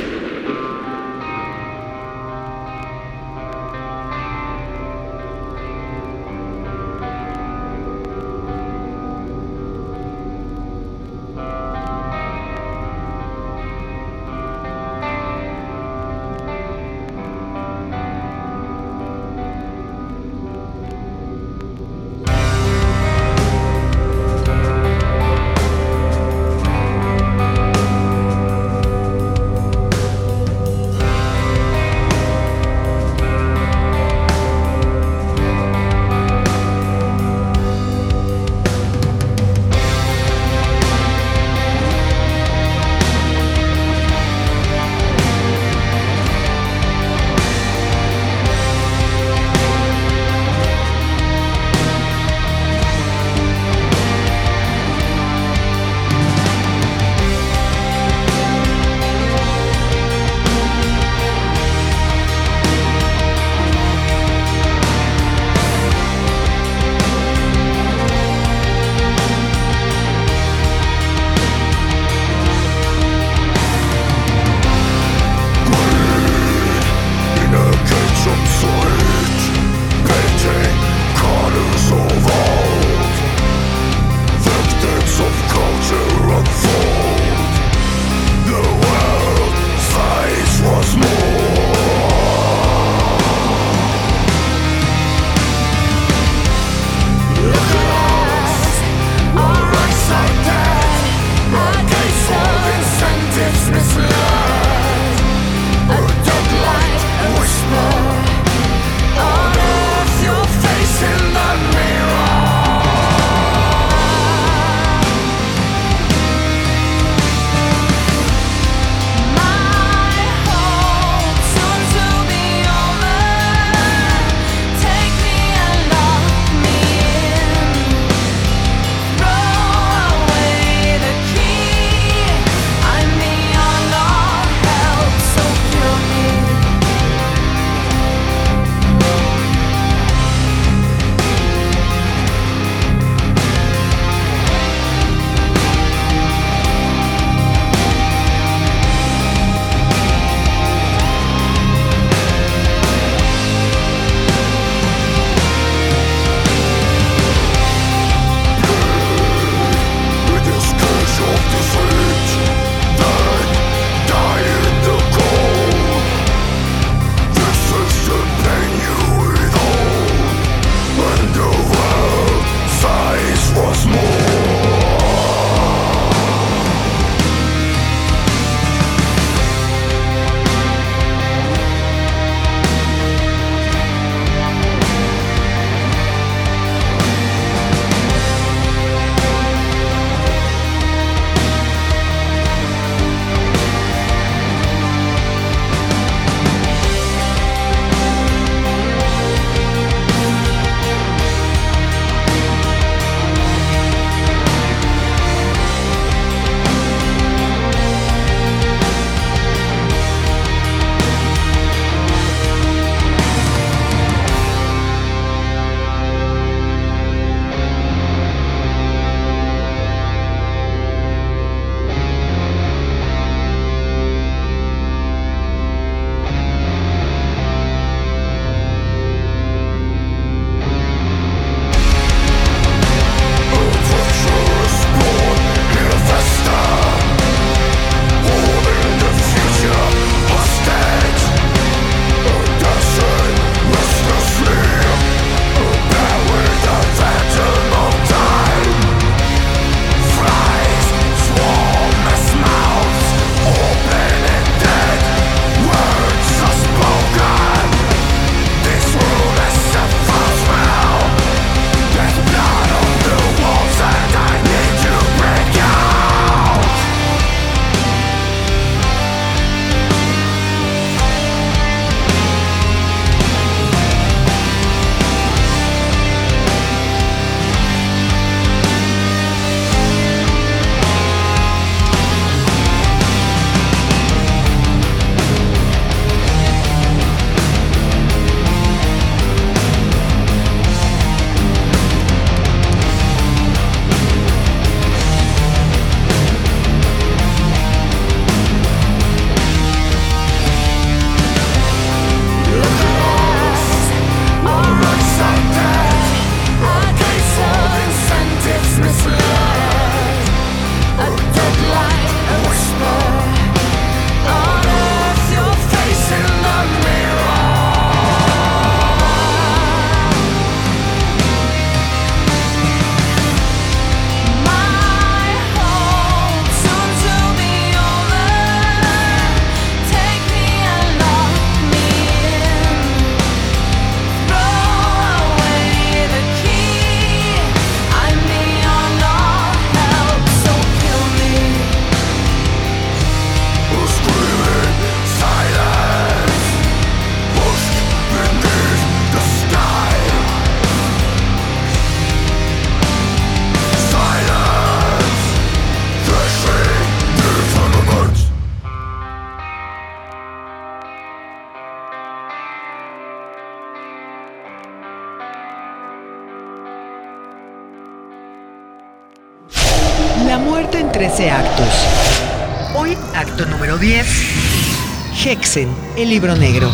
El libro negro.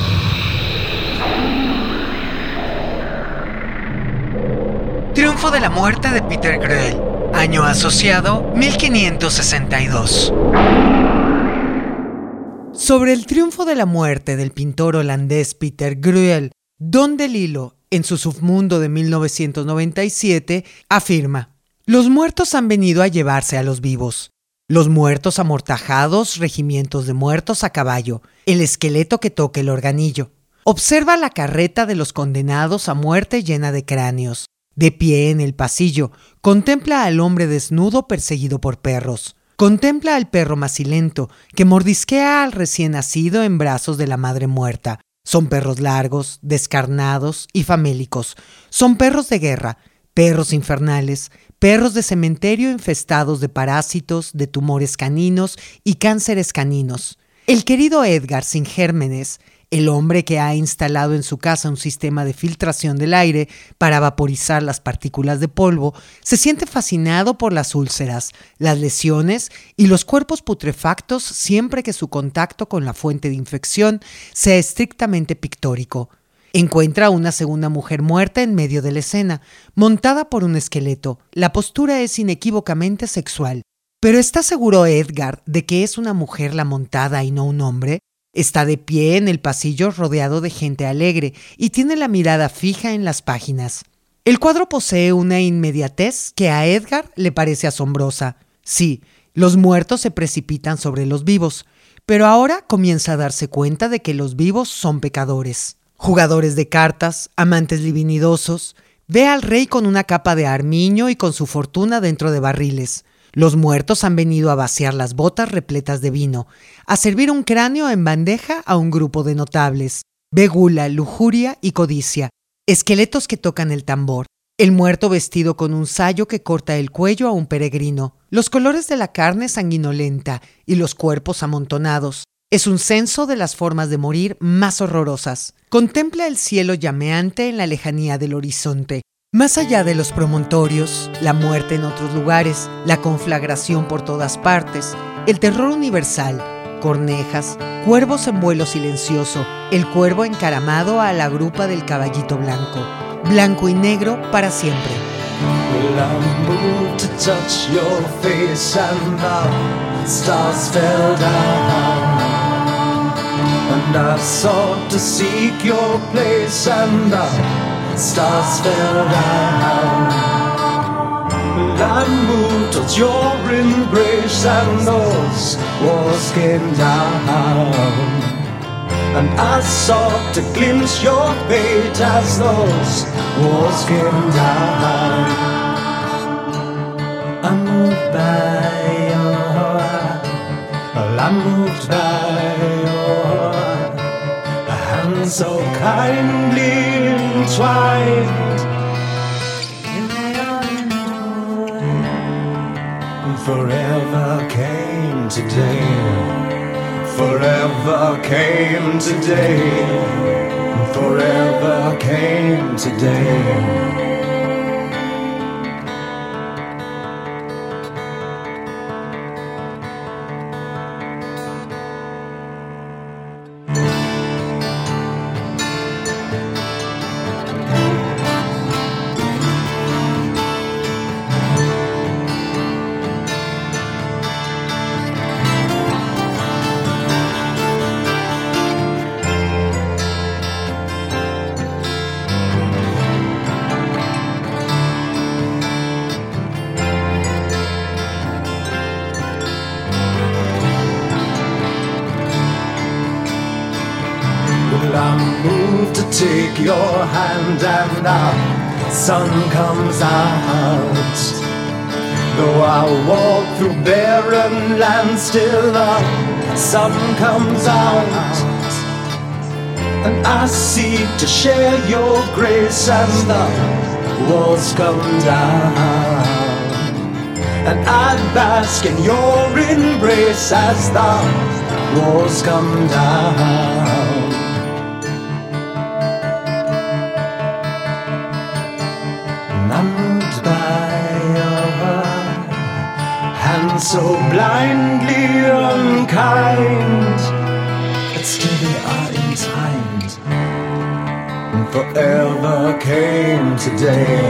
Triunfo de la muerte de Peter Gruel. Año asociado 1562. Sobre el triunfo de la muerte del pintor holandés Peter Gruel, Don DeLillo, en su submundo de 1997, afirma: Los muertos han venido a llevarse a los vivos. Los muertos amortajados, regimientos de muertos a caballo, el esqueleto que toca el organillo. Observa la carreta de los condenados a muerte llena de cráneos. De pie en el pasillo, contempla al hombre desnudo perseguido por perros. Contempla al perro macilento que mordisquea al recién nacido en brazos de la madre muerta. Son perros largos, descarnados y famélicos. Son perros de guerra, perros infernales, perros de cementerio infestados de parásitos, de tumores caninos y cánceres caninos. El querido Edgar sin gérmenes, el hombre que ha instalado en su casa un sistema de filtración del aire para vaporizar las partículas de polvo, se siente fascinado por las úlceras, las lesiones y los cuerpos putrefactos siempre que su contacto con la fuente de infección sea estrictamente pictórico. Encuentra a una segunda mujer muerta en medio de la escena, montada por un esqueleto. La postura es inequívocamente sexual. Pero ¿está seguro Edgar de que es una mujer la montada y no un hombre? Está de pie en el pasillo rodeado de gente alegre y tiene la mirada fija en las páginas. El cuadro posee una inmediatez que a Edgar le parece asombrosa. Sí, los muertos se precipitan sobre los vivos, pero ahora comienza a darse cuenta de que los vivos son pecadores. Jugadores de cartas, amantes divinidosos, ve al rey con una capa de armiño y con su fortuna dentro de barriles. Los muertos han venido a vaciar las botas repletas de vino, a servir un cráneo en bandeja a un grupo de notables. Ve gula, lujuria y codicia, esqueletos que tocan el tambor, el muerto vestido con un sayo que corta el cuello a un peregrino, los colores de la carne sanguinolenta y los cuerpos amontonados. Es un censo de las formas de morir más horrorosas. Contempla el cielo llameante en la lejanía del horizonte, más allá de los promontorios, la muerte en otros lugares, la conflagración por todas partes, el terror universal, cornejas, cuervos en vuelo silencioso, el cuervo encaramado a la grupa del caballito blanco, blanco y negro para siempre. And. And I sought to seek your place and the stars fell down. Well, I moved towards your embrace and those walls came down. And I sought to glimpse your fate as those walls came down. I moved by your well, I moved by so kindly entwined. Forever came today. Forever came today. Forever came today. Though I walk through barren land, still the sun comes out. And I seek to share your grace and the walls come down. And I bask in your embrace as the walls come down. So blindly unkind, but still they are entwined. And forever came today,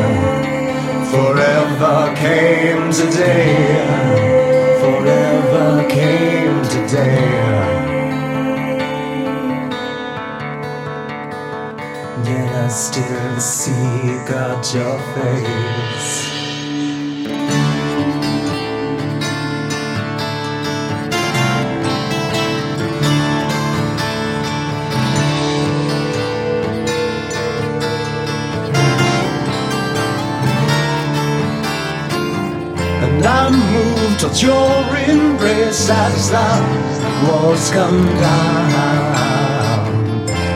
forever came today, forever came today. Yet I still see got your face. Towards your embrace as the walls come down.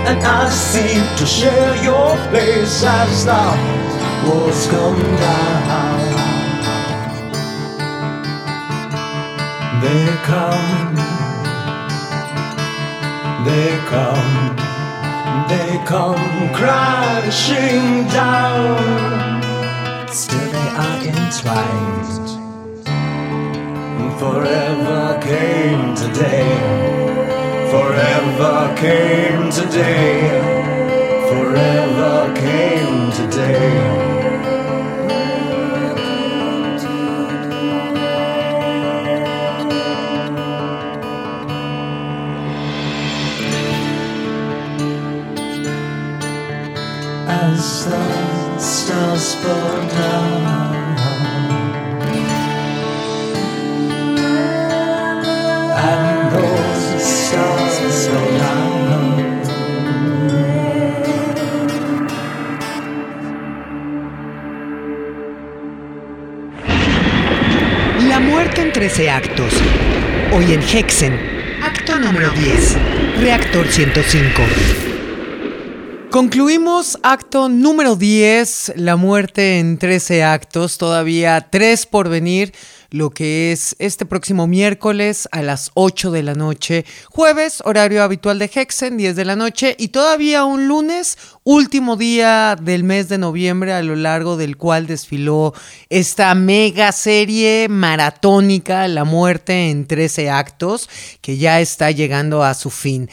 And I seem to share your place as the walls come down. They come, they come, they come crashing down. Still they are entwined. Forever came today. Forever came today. Forever came today. 13 actos. Hoy en Hexen. Acto número 10. Reactor 105. Concluimos acto número 10, la muerte en 13 actos, todavía 3 por venir, lo que es este próximo miércoles a las 8 de la noche, jueves, horario habitual de Hexen, 10 de la noche, y todavía un lunes, último día del mes de noviembre, a lo largo del cual desfiló esta mega serie maratónica, La muerte en 13 actos, que ya está llegando a su fin.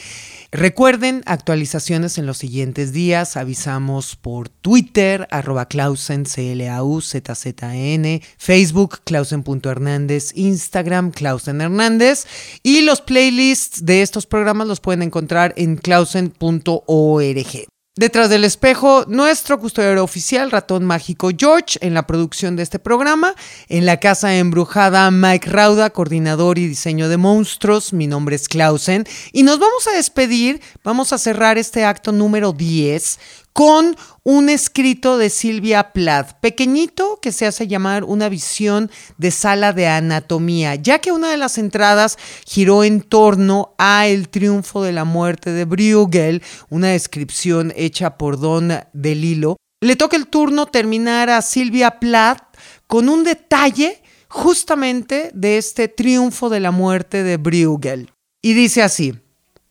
Recuerden actualizaciones en los siguientes días. Avisamos por Twitter, arroba Clausen, C-L-A-U-Z-Z-N, Facebook, Clausen.hernández, Instagram, Clausen Hernández. Y los playlists de estos programas los pueden encontrar en clausen.org. Detrás del espejo, nuestro custodiero oficial, ratón mágico George, en la producción de este programa. En la casa embrujada, Mike Rauda, coordinador y diseño de monstruos. Mi nombre es Clausen. Y nos vamos a despedir, vamos a cerrar este acto número 10 con un escrito de Silvia Plath, pequeñito, que se hace llamar una visión de sala de anatomía, ya que una de las entradas giró en torno a el triunfo de la muerte de Bruegel, una descripción hecha por Don Delilo. Le toca el turno terminar a Silvia Plath con un detalle justamente de este triunfo de la muerte de Bruegel. Y dice así,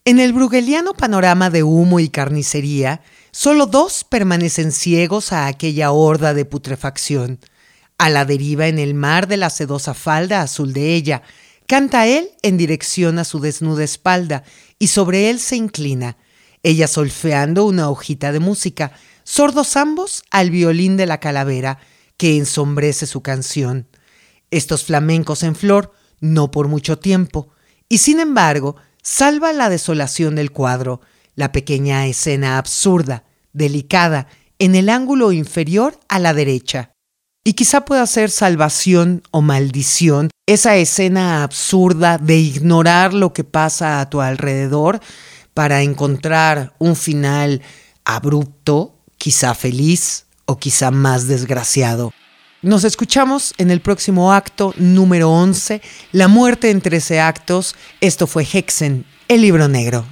en el brugeliano panorama de humo y carnicería, Solo dos permanecen ciegos a aquella horda de putrefacción. A la deriva en el mar de la sedosa falda azul de ella, canta él en dirección a su desnuda espalda, y sobre él se inclina, ella solfeando una hojita de música, sordos ambos al violín de la calavera, que ensombrece su canción. Estos flamencos en flor, no por mucho tiempo, y sin embargo, salva la desolación del cuadro, la pequeña escena absurda, delicada, en el ángulo inferior a la derecha. Y quizá pueda ser salvación o maldición esa escena absurda de ignorar lo que pasa a tu alrededor para encontrar un final abrupto, quizá feliz o quizá más desgraciado. Nos escuchamos en el próximo acto número 11, La muerte en 13 actos. Esto fue Hexen, el libro negro.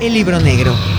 El libro negro.